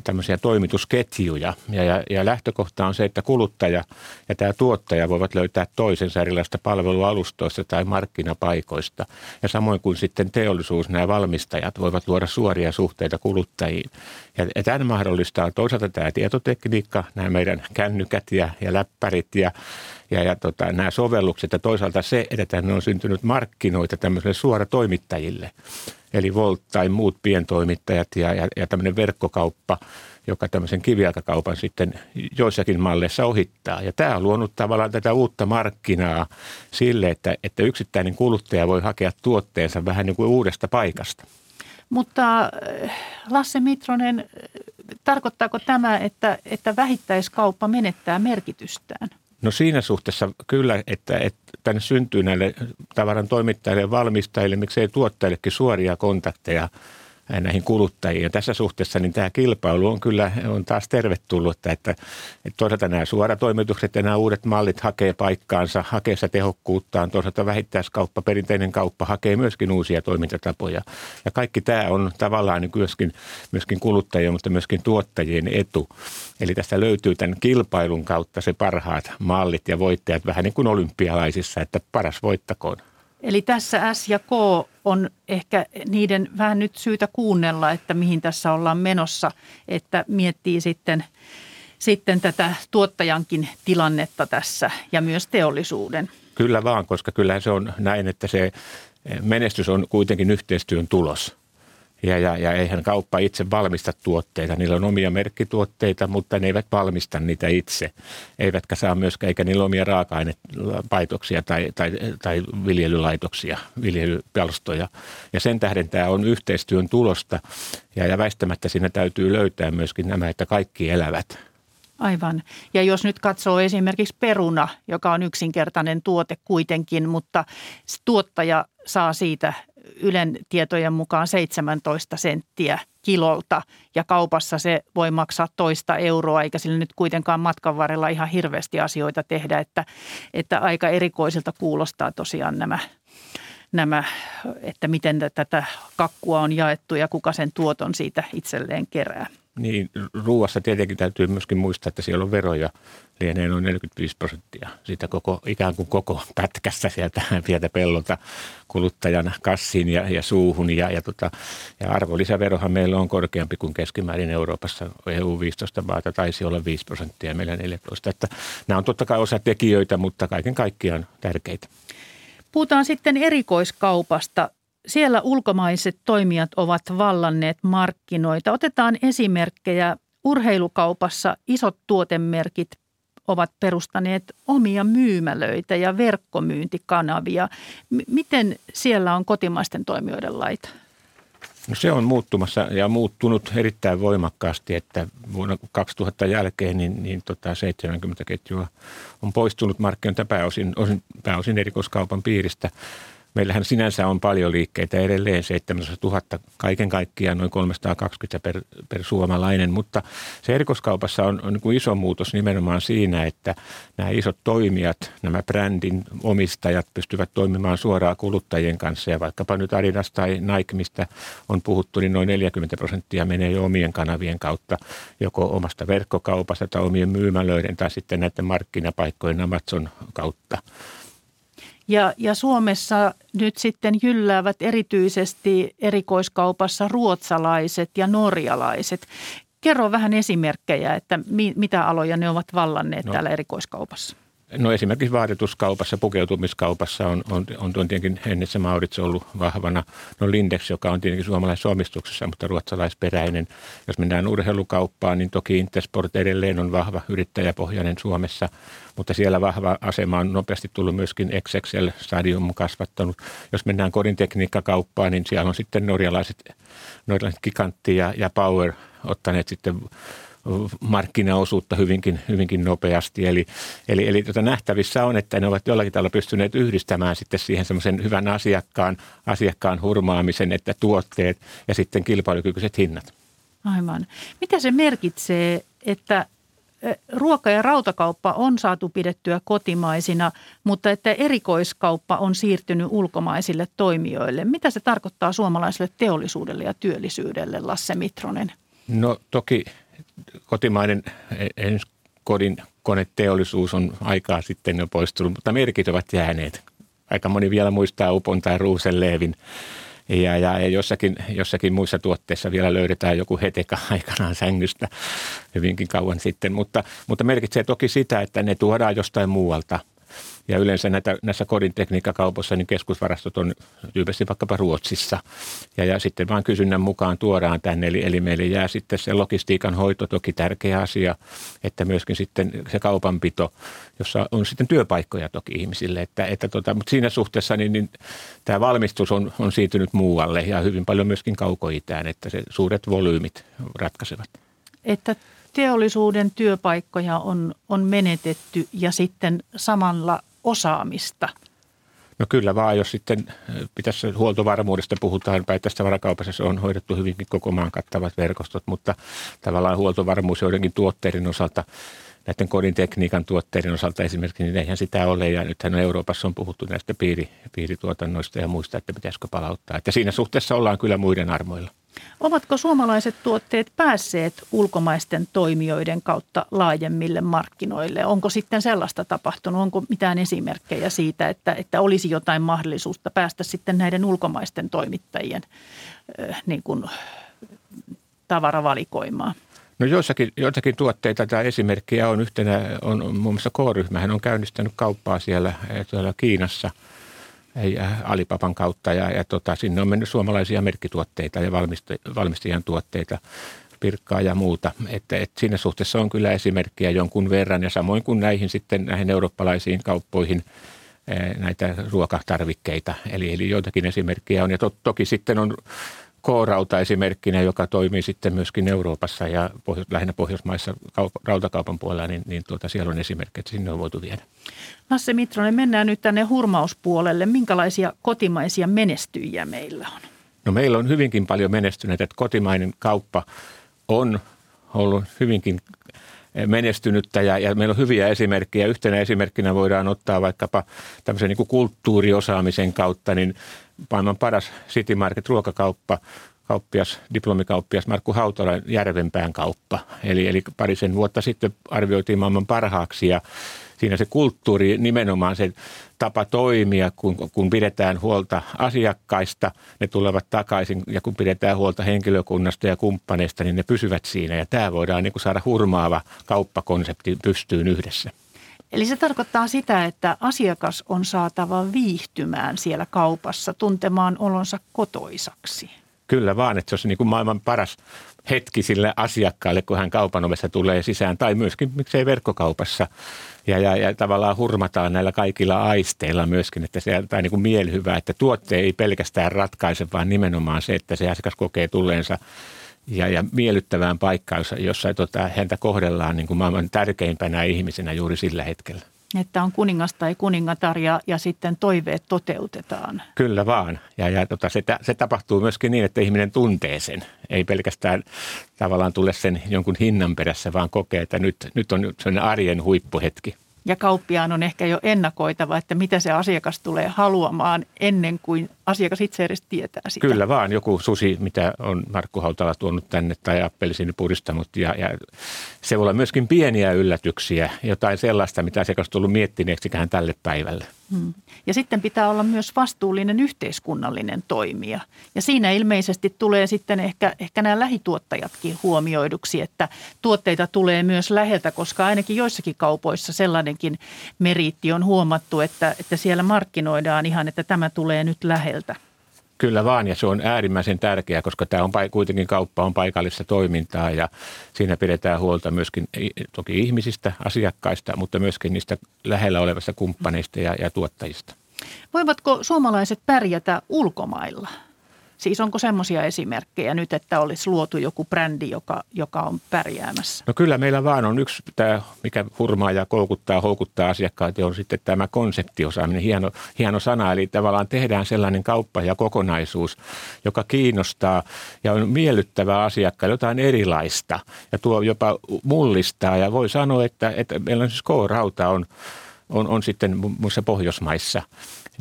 tämmöisiä toimitusketjuja. Ja, ja, ja lähtökohta on se, että kuluttaja ja tämä tuottaja voivat löytää toisensa erilaisista palvelualustoista tai markkinapaikoista. Ja samoin kuin sitten teollisuus, nämä valmistajat voivat luoda suoria suhteita kuluttajiin. Ja, ja tämän mahdollistaa toisaalta tämä tietotekniikka, nämä meidän kännykät ja, ja läppärit ja, ja, ja tota, nämä sovellukset ja toisaalta se, että tänne on syntynyt markkinoita tämmöisille suoratoimittajille eli Volt tai muut pientoimittajat ja, ja, ja tämmöinen verkkokauppa, joka tämmöisen kivijalkakaupan sitten joissakin malleissa ohittaa. Ja tämä on luonut tavallaan tätä uutta markkinaa sille, että, että yksittäinen kuluttaja voi hakea tuotteensa vähän niin kuin uudesta paikasta. Mutta äh, Lasse Mitronen, tarkoittaako tämä, että, että vähittäiskauppa menettää merkitystään? No siinä suhteessa kyllä, että, että tänne syntyy näille tavaran toimittajille ja valmistajille, miksei tuottajillekin suoria kontakteja – näihin kuluttajiin. Ja tässä suhteessa niin tämä kilpailu on kyllä on taas tervetullut, että, että toisaalta nämä suoratoimitukset ja nämä uudet mallit hakee paikkaansa, hakee sitä tehokkuuttaan. Toisaalta vähittäiskauppa, perinteinen kauppa hakee myöskin uusia toimintatapoja. Ja kaikki tämä on tavallaan niin myöskin, myöskin kuluttajien, mutta myöskin tuottajien etu. Eli tästä löytyy tämän kilpailun kautta se parhaat mallit ja voittajat vähän niin kuin olympialaisissa, että paras voittakoon. Eli tässä S ja K on ehkä niiden vähän nyt syytä kuunnella, että mihin tässä ollaan menossa, että miettii sitten, sitten tätä tuottajankin tilannetta tässä ja myös teollisuuden. Kyllä vaan, koska kyllähän se on näin, että se menestys on kuitenkin yhteistyön tulos. Ja, ja, ja eihän kauppa itse valmista tuotteita. Niillä on omia merkkituotteita, mutta ne eivät valmista niitä itse. Eivätkä saa myöskään, eikä niillä omia raaka-ainepaitoksia tai, tai, tai viljelylaitoksia, viljelypalstoja. Ja sen tähden tämä on yhteistyön tulosta. Ja, ja väistämättä siinä täytyy löytää myöskin nämä, että kaikki elävät – Aivan. Ja jos nyt katsoo esimerkiksi peruna, joka on yksinkertainen tuote kuitenkin, mutta tuottaja saa siitä Ylen tietojen mukaan 17 senttiä kilolta ja kaupassa se voi maksaa toista euroa, eikä sillä nyt kuitenkaan matkan varrella ihan hirveästi asioita tehdä, että, että aika erikoisilta kuulostaa tosiaan nämä, nämä, että miten tätä kakkua on jaettu ja kuka sen tuoton siitä itselleen kerää. Niin, ruuassa tietenkin täytyy myöskin muistaa, että siellä on veroja, lienee noin 45 prosenttia siitä koko, ikään kuin koko pätkästä sieltä pientä pellolta kuluttajan kassiin ja, ja suuhun. Ja, ja, tota, ja arvonlisäverohan meillä on korkeampi kuin keskimäärin Euroopassa. EU-15 maata taisi olla 5 prosenttia, meillä 14. Että nämä on totta kai osa tekijöitä, mutta kaiken kaikkiaan tärkeitä. Puhutaan sitten erikoiskaupasta siellä ulkomaiset toimijat ovat vallanneet markkinoita. Otetaan esimerkkejä. Urheilukaupassa isot tuotemerkit ovat perustaneet omia myymälöitä ja verkkomyyntikanavia. M- miten siellä on kotimaisten toimijoiden laita? No se on muuttumassa ja muuttunut erittäin voimakkaasti, että vuonna 2000 jälkeen niin, niin tota 70 ketjua on poistunut markkinoilta pääosin, osin, pääosin erikoiskaupan piiristä. Meillähän sinänsä on paljon liikkeitä edelleen, 700 000 kaiken kaikkiaan, noin 320 per, per suomalainen, mutta se erikoiskaupassa on, on niin kuin iso muutos nimenomaan siinä, että nämä isot toimijat, nämä brändin omistajat pystyvät toimimaan suoraan kuluttajien kanssa ja vaikkapa nyt Adidas tai Nike, mistä on puhuttu, niin noin 40 prosenttia menee jo omien kanavien kautta, joko omasta verkkokaupasta tai omien myymälöiden tai sitten näiden markkinapaikkojen Amazon kautta. Ja, ja Suomessa nyt sitten jylläävät erityisesti erikoiskaupassa ruotsalaiset ja norjalaiset. Kerro vähän esimerkkejä, että mi, mitä aloja ne ovat vallanneet no. täällä erikoiskaupassa. No esimerkiksi vaatetuskaupassa, pukeutumiskaupassa on, on, on, tietenkin Hennessä Maurits ollut vahvana. No Lindex, joka on tietenkin suomalaisessa omistuksessa, mutta ruotsalaisperäinen. Jos mennään urheilukauppaan, niin toki Intersport edelleen on vahva yrittäjäpohjainen Suomessa, mutta siellä vahva asema on nopeasti tullut myöskin XXL Stadium kasvattanut. Jos mennään kodin tekniikkakauppaan, niin siellä on sitten norjalaiset, norjalaiset Gigantti ja, ja Power ottaneet sitten markkinaosuutta hyvinkin, hyvinkin nopeasti. Eli, eli, eli tuota nähtävissä on, että ne ovat jollakin tavalla pystyneet yhdistämään sitten siihen semmoisen hyvän asiakkaan, asiakkaan hurmaamisen, että tuotteet ja sitten kilpailukykyiset hinnat. Aivan. Mitä se merkitsee, että ruoka- ja rautakauppa on saatu pidettyä kotimaisina, mutta että erikoiskauppa on siirtynyt ulkomaisille toimijoille. Mitä se tarkoittaa suomalaiselle teollisuudelle ja työllisyydelle, Lasse Mitronen? No toki kotimainen e, kodin koneteollisuus on aikaa sitten jo poistunut, mutta merkit ovat jääneet. Aika moni vielä muistaa Upon tai Ruusenleevin ja, ja, ja jossakin, jossakin muissa tuotteissa vielä löydetään joku heteka aikanaan sängystä hyvinkin kauan sitten. Mutta, mutta merkitsee toki sitä, että ne tuodaan jostain muualta – ja yleensä näitä, näissä kodin tekniikkakaupoissa niin keskusvarastot on tyypillisesti vaikkapa Ruotsissa. Ja, ja sitten vaan kysynnän mukaan tuodaan tänne. Eli, eli meille jää sitten se logistiikan hoito toki tärkeä asia, että myöskin sitten se kaupanpito, jossa on sitten työpaikkoja toki ihmisille. Että, että tota, mutta siinä suhteessa niin, niin tämä valmistus on, on siirtynyt muualle ja hyvin paljon myöskin kaukoitään, että se suuret volyymit ratkaisevat. Että teollisuuden työpaikkoja on, on menetetty ja sitten samalla osaamista? No kyllä vaan, jos sitten äh, pitäisi huoltovarmuudesta puhutaan, tästä varakaupassa on hoidettu hyvinkin koko maan kattavat verkostot, mutta tavallaan huoltovarmuus joidenkin tuotteiden osalta näiden kodin tekniikan tuotteiden osalta esimerkiksi, niin eihän sitä ole. Ja nythän Euroopassa on puhuttu näistä piiri, piirituotannoista ja muista, että pitäisikö palauttaa. Että siinä suhteessa ollaan kyllä muiden armoilla. Ovatko suomalaiset tuotteet päässeet ulkomaisten toimijoiden kautta laajemmille markkinoille? Onko sitten sellaista tapahtunut? Onko mitään esimerkkejä siitä, että, että olisi jotain mahdollisuutta päästä sitten näiden ulkomaisten toimittajien äh, niin kuin, tavaravalikoimaan? No joissakin, joissakin tuotteita tämä esimerkkiä on yhtenä, on muun muassa K-ryhmähän on käynnistänyt kauppaa siellä, siellä Kiinassa – Alipapan kautta ja, ja tota, sinne on mennyt suomalaisia merkkituotteita ja valmistajan tuotteita, pirkkaa ja muuta. Että, että siinä suhteessa on kyllä esimerkkiä jonkun verran ja samoin kuin näihin sitten näihin eurooppalaisiin kauppoihin näitä ruokatarvikkeita. Eli, eli joitakin esimerkkejä on ja to, toki sitten on K-rauta esimerkkinä, joka toimii sitten myöskin Euroopassa ja pohjo- lähinnä Pohjoismaissa kaup- rautakaupan puolella, niin, niin tuota, siellä on esimerkkejä, että sinne on voitu viedä. Lasse Mitronen, mennään nyt tänne hurmauspuolelle. Minkälaisia kotimaisia menestyjiä meillä on? No meillä on hyvinkin paljon menestyneitä, että kotimainen kauppa on ollut hyvinkin menestynyttä ja, ja meillä on hyviä esimerkkejä. Yhtenä esimerkkinä voidaan ottaa vaikkapa tämmöisen niin kuin kulttuuriosaamisen kautta, niin maailman paras City Market ruokakauppa, kauppias, diplomikauppias Markku Hautala Järvenpään kauppa. Eli, eli parisen vuotta sitten arvioitiin maailman parhaaksi ja siinä se kulttuuri, nimenomaan se tapa toimia, kun, kun pidetään huolta asiakkaista, ne tulevat takaisin ja kun pidetään huolta henkilökunnasta ja kumppaneista, niin ne pysyvät siinä ja tämä voidaan niin kuin saada hurmaava kauppakonsepti pystyyn yhdessä. Eli se tarkoittaa sitä, että asiakas on saatava viihtymään siellä kaupassa, tuntemaan olonsa kotoisaksi. Kyllä vaan, että se olisi niin kuin maailman paras hetki sille asiakkaalle, kun hän kaupan ovessa tulee sisään, tai myöskin miksei verkkokaupassa. Ja, ja, ja tavallaan hurmataan näillä kaikilla aisteilla myöskin, että se on niin kuin mielihyvää, että tuotte ei pelkästään ratkaise, vaan nimenomaan se, että se asiakas kokee tulleensa ja, ja miellyttävään paikkaan, jossa, jossa tota, häntä kohdellaan niin kuin maailman tärkeimpänä ihmisenä juuri sillä hetkellä. Että on kuningas tai kuningatar ja, ja sitten toiveet toteutetaan. Kyllä vaan. Ja, ja tota, se, se tapahtuu myöskin niin, että ihminen tuntee sen. Ei pelkästään tavallaan tule sen jonkun hinnan perässä, vaan kokee, että nyt, nyt on sellainen arjen huippuhetki. Ja kauppiaan on ehkä jo ennakoitava, että mitä se asiakas tulee haluamaan ennen kuin asiakas itse edes tietää sitä. Kyllä vaan, joku susi, mitä on Markku Hautala tuonut tänne tai appelsiinipudistanut. Ja, ja se voi olla myöskin pieniä yllätyksiä, jotain sellaista, mitä asiakas on tullut miettineeksikään tälle päivälle. Hmm. Ja sitten pitää olla myös vastuullinen yhteiskunnallinen toimija. Ja siinä ilmeisesti tulee sitten ehkä, ehkä nämä lähituottajatkin huomioiduksi, että tuotteita tulee myös läheltä, koska ainakin joissakin kaupoissa sellainenkin meriitti on huomattu, että, että siellä markkinoidaan ihan, että tämä tulee nyt läheltä. Kyllä vaan, ja se on äärimmäisen tärkeää, koska tämä on kuitenkin kauppa on paikallista toimintaa ja siinä pidetään huolta myöskin toki ihmisistä, asiakkaista, mutta myöskin niistä lähellä olevista kumppaneista ja, ja tuottajista. Voivatko suomalaiset pärjätä ulkomailla? Siis onko semmoisia esimerkkejä nyt, että olisi luotu joku brändi, joka, joka on pärjäämässä? No kyllä meillä vaan on yksi, tämä, mikä hurmaa ja koukuttaa, houkuttaa asiakkaita, on sitten tämä konseptiosaaminen, hieno, hieno sana. Eli tavallaan tehdään sellainen kauppa ja kokonaisuus, joka kiinnostaa ja on miellyttävää asiakkaalle, jotain erilaista ja tuo jopa mullistaa. Ja voi sanoa, että, että meillä on siis K-rauta on, on, on sitten muissa Pohjoismaissa –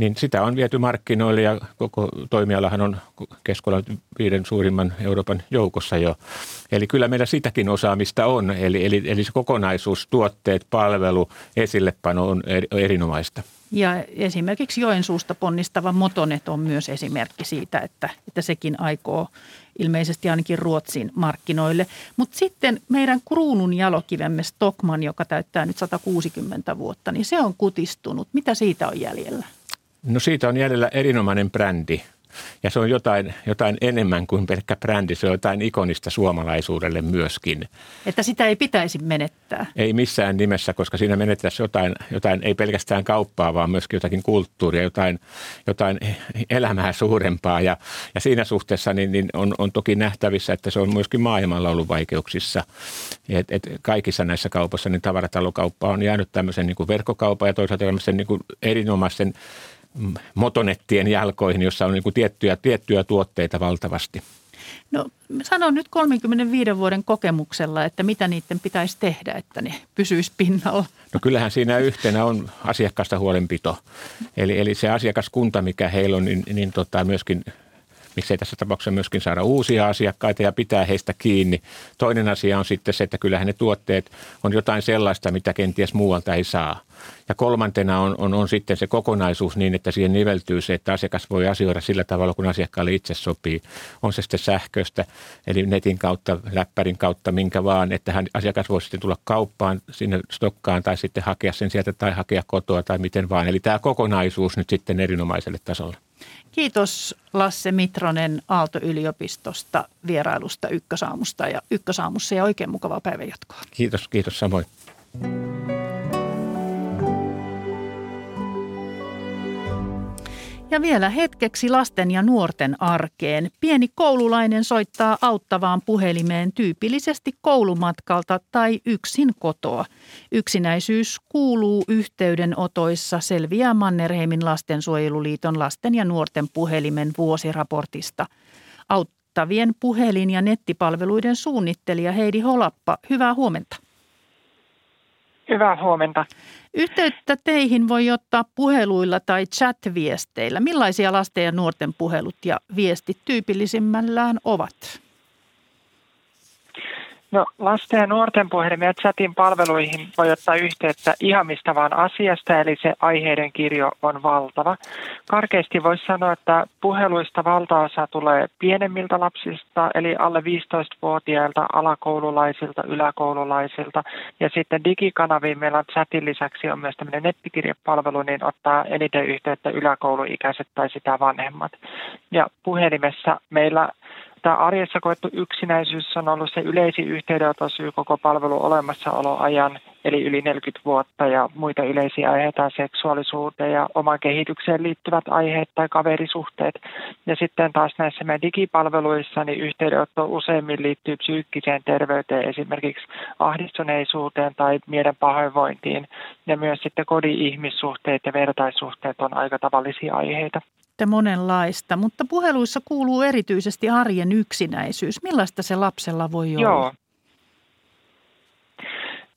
niin sitä on viety markkinoille ja koko toimialahan on keskolla viiden suurimman Euroopan joukossa jo. Eli kyllä meillä sitäkin osaamista on, eli, eli, eli se kokonaisuus, tuotteet, palvelu, esillepano on erinomaista. Ja esimerkiksi Joensuusta ponnistava Motonet on myös esimerkki siitä, että, että sekin aikoo ilmeisesti ainakin Ruotsin markkinoille. Mutta sitten meidän kruunun jalokivemme Stockman, joka täyttää nyt 160 vuotta, niin se on kutistunut. Mitä siitä on jäljellä? No siitä on jäljellä erinomainen brändi. Ja se on jotain, jotain enemmän kuin pelkkä brändi, se on jotain ikonista suomalaisuudelle myöskin. Että sitä ei pitäisi menettää? Ei missään nimessä, koska siinä menettäisiin jotain, jotain ei pelkästään kauppaa, vaan myöskin jotakin kulttuuria, jotain, jotain elämää suurempaa. Ja, ja siinä suhteessa niin, niin on, on toki nähtävissä, että se on myöskin maailmalla ollut vaikeuksissa. Et, et kaikissa näissä kaupassa niin tavaratalokauppa on jäänyt tämmöisen niin kuin verkkokaupan ja toisaalta tämmöisen niin kuin erinomaisen motonettien jalkoihin, jossa on niin kuin tiettyjä, tiettyjä tuotteita valtavasti? No sanon nyt 35 vuoden kokemuksella, että mitä niiden pitäisi tehdä, että ne pysyisi pinnalla. No kyllähän siinä yhtenä on asiakkaasta huolenpito. Eli, eli se asiakaskunta, mikä heillä on, niin, niin tota myöskin miksei tässä tapauksessa myöskin saada uusia asiakkaita ja pitää heistä kiinni. Toinen asia on sitten se, että kyllähän ne tuotteet on jotain sellaista, mitä kenties muualta ei saa. Ja kolmantena on, on, on sitten se kokonaisuus niin, että siihen niveltyy se, että asiakas voi asioida sillä tavalla, kun asiakkaalle itse sopii. On se sitten sähköstä, eli netin kautta, läppärin kautta, minkä vaan, että hän, asiakas voi sitten tulla kauppaan sinne stokkaan tai sitten hakea sen sieltä tai hakea kotoa tai miten vaan. Eli tämä kokonaisuus nyt sitten erinomaiselle tasolle. Kiitos Lasse Mitronen Aalto-yliopistosta vierailusta Ykkösaamusta ja Ykkösaamussa ja oikein mukavaa päivänjatkoa. Kiitos, kiitos samoin. Ja vielä hetkeksi lasten ja nuorten arkeen. Pieni koululainen soittaa auttavaan puhelimeen tyypillisesti koulumatkalta tai yksin kotoa. Yksinäisyys kuuluu yhteydenotoissa selviää Mannerheimin lastensuojeluliiton lasten ja nuorten puhelimen vuosiraportista. Auttavien puhelin- ja nettipalveluiden suunnittelija Heidi Holappa, hyvää huomenta. Hyvää huomenta. Yhteyttä teihin voi ottaa puheluilla tai chat-viesteillä. Millaisia lasten ja nuorten puhelut ja viestit tyypillisimmällään ovat? No, lasten ja nuorten puhelimia chatin palveluihin voi ottaa yhteyttä ihan mistä vaan asiasta, eli se aiheiden kirjo on valtava. Karkeasti voisi sanoa, että puheluista valtaosa tulee pienemmiltä lapsista, eli alle 15-vuotiailta, alakoululaisilta, yläkoululaisilta. Ja sitten digikanaviin meillä on chatin lisäksi on myös tämmöinen nettikirjapalvelu, niin ottaa eniten yhteyttä yläkouluikäiset tai sitä vanhemmat. Ja puhelimessa meillä Tämä arjessa koettu yksinäisyys on ollut se yleisin yhteydenotosyy koko palvelun olemassaoloajan, eli yli 40 vuotta, ja muita yleisiä aiheita seksuaalisuuteen ja omaan kehitykseen liittyvät aiheet tai kaverisuhteet. Ja sitten taas näissä meidän digipalveluissa niin yhteydenotto useimmin liittyy psyykkiseen terveyteen, esimerkiksi ahdistuneisuuteen tai mielen pahoinvointiin, ja myös sitten kodin ihmissuhteet ja vertaissuhteet on aika tavallisia aiheita sitten monenlaista, mutta puheluissa kuuluu erityisesti arjen yksinäisyys. Millaista se lapsella voi olla? Joo.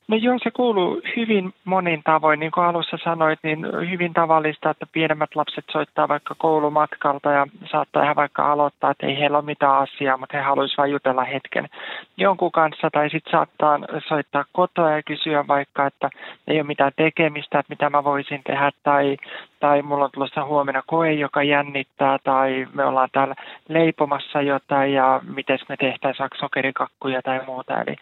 No joo, se kuuluu hyvin monin tavoin. Niin kuin alussa sanoit, niin hyvin tavallista, että pienemmät lapset soittaa vaikka koulumatkalta ja saattaa ihan vaikka aloittaa, että ei heillä ole mitään asiaa, mutta he haluaisivat vain jutella hetken jonkun kanssa. Tai sitten saattaa soittaa kotoa ja kysyä vaikka, että ei ole mitään tekemistä, että mitä mä voisin tehdä. Tai, tai mulla on tulossa huomenna koe, joka jännittää. Tai me ollaan täällä leipomassa jotain ja miten me tehtäisiin sokerikakkuja tai muuta. Eli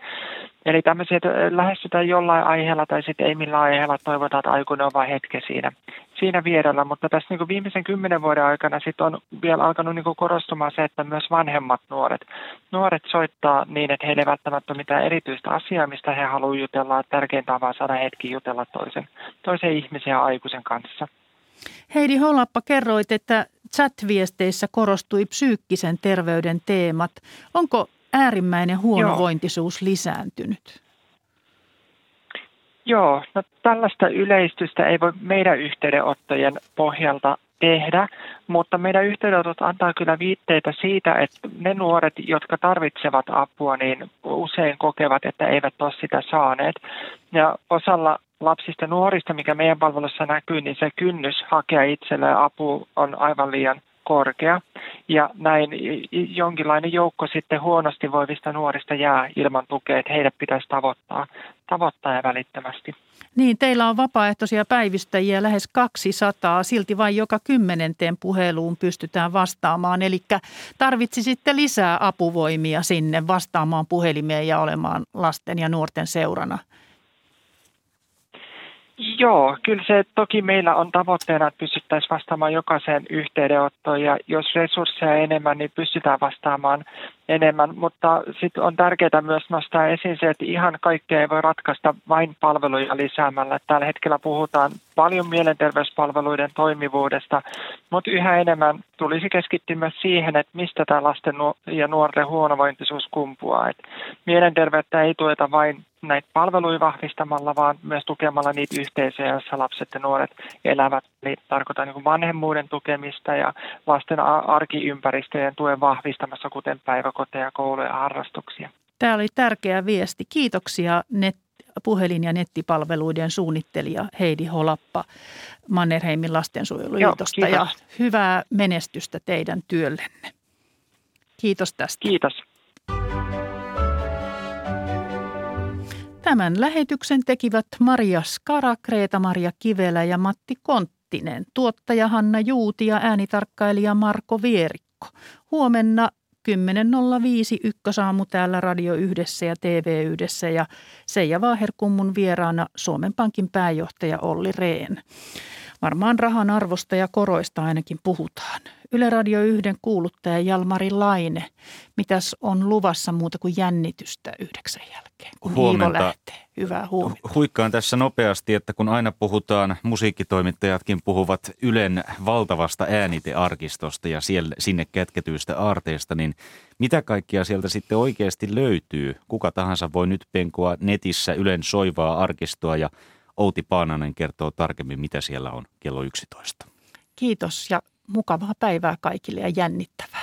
Eli tämmöisiä, että lähestytään jollain aiheella tai sitten ei millään aiheella, toivotaan, että aikuinen on vain hetke siinä, siinä vierellä. Mutta tässä niin viimeisen kymmenen vuoden aikana sit on vielä alkanut niin korostumaan se, että myös vanhemmat nuoret, nuoret soittaa niin, että heillä ei välttämättä ole mitään erityistä asiaa, mistä he haluavat jutella. Tärkeintä on vaan saada hetki jutella toisen, toisen ihmisen ja aikuisen kanssa. Heidi Hollappa, kerroit, että chat-viesteissä korostui psyykkisen terveyden teemat. Onko äärimmäinen huonovointisuus Joo. lisääntynyt? Joo, no tällaista yleistystä ei voi meidän yhteydenottojen pohjalta tehdä, mutta meidän yhteydenotot antaa kyllä viitteitä siitä, että ne nuoret, jotka tarvitsevat apua, niin usein kokevat, että eivät ole sitä saaneet. Ja osalla lapsista nuorista, mikä meidän palvelussa näkyy, niin se kynnys hakea itselleen apu on aivan liian korkea. Ja näin jonkinlainen joukko sitten huonosti voivista nuorista jää ilman tukea, että heidät pitäisi tavoittaa, tavoittaa ja välittömästi. Niin, teillä on vapaaehtoisia päivystäjiä lähes 200, silti vain joka kymmenenteen puheluun pystytään vastaamaan. Eli tarvitsisitte lisää apuvoimia sinne vastaamaan puhelimeen ja olemaan lasten ja nuorten seurana Joo, kyllä se toki meillä on tavoitteena, että pystyttäisiin vastaamaan jokaiseen yhteydenottoon ja jos resursseja enemmän, niin pystytään vastaamaan enemmän, mutta sitten on tärkeää myös nostaa esiin se, että ihan kaikkea ei voi ratkaista vain palveluja lisäämällä. Tällä hetkellä puhutaan paljon mielenterveyspalveluiden toimivuudesta, mutta yhä enemmän tulisi keskittyä myös siihen, että mistä tämä lasten ja nuorten huonovointisuus kumpuaa. Et mielenterveyttä ei tueta vain näitä palveluja vahvistamalla, vaan myös tukemalla niitä yhteisöjä, joissa lapset ja nuoret elävät. Eli tarkoitan niin vanhemmuuden tukemista ja lasten arkiympäristöjen tuen vahvistamassa, kuten päiväkoteja, kouluja ja harrastuksia. Tämä oli tärkeä viesti. Kiitoksia net, puhelin- ja nettipalveluiden suunnittelija Heidi Holappa Mannerheimin lastensuojeluliitosta Joo, ja hyvää menestystä teidän työllenne. Kiitos tästä. Kiitos. Tämän lähetyksen tekivät Maria Skara, Kreeta-Maria Kivelä ja Matti Konttinen, tuottaja Hanna Juuti ja äänitarkkailija Marko Vierikko. Huomenna 10.05 ykkösaamu täällä Radio Yhdessä ja TV Yhdessä ja Seija Vaaherkummun vieraana Suomen Pankin pääjohtaja Olli Rehn. Varmaan rahan arvosta ja koroista ainakin puhutaan. Yle Radio 1 kuuluttaja Jalmari Laine. Mitäs on luvassa muuta kuin jännitystä yhdeksän jälkeen, kun huomenta. Lähtee? Hyvää huomenta. Huikkaan tässä nopeasti, että kun aina puhutaan, musiikkitoimittajatkin puhuvat Ylen valtavasta äänitearkistosta ja siellä, sinne kätketyistä aarteista, niin mitä kaikkia sieltä sitten oikeasti löytyy? Kuka tahansa voi nyt penkoa netissä Ylen soivaa arkistoa ja Outi Paananen kertoo tarkemmin, mitä siellä on kello 11. Kiitos ja mukavaa päivää kaikille ja jännittävää.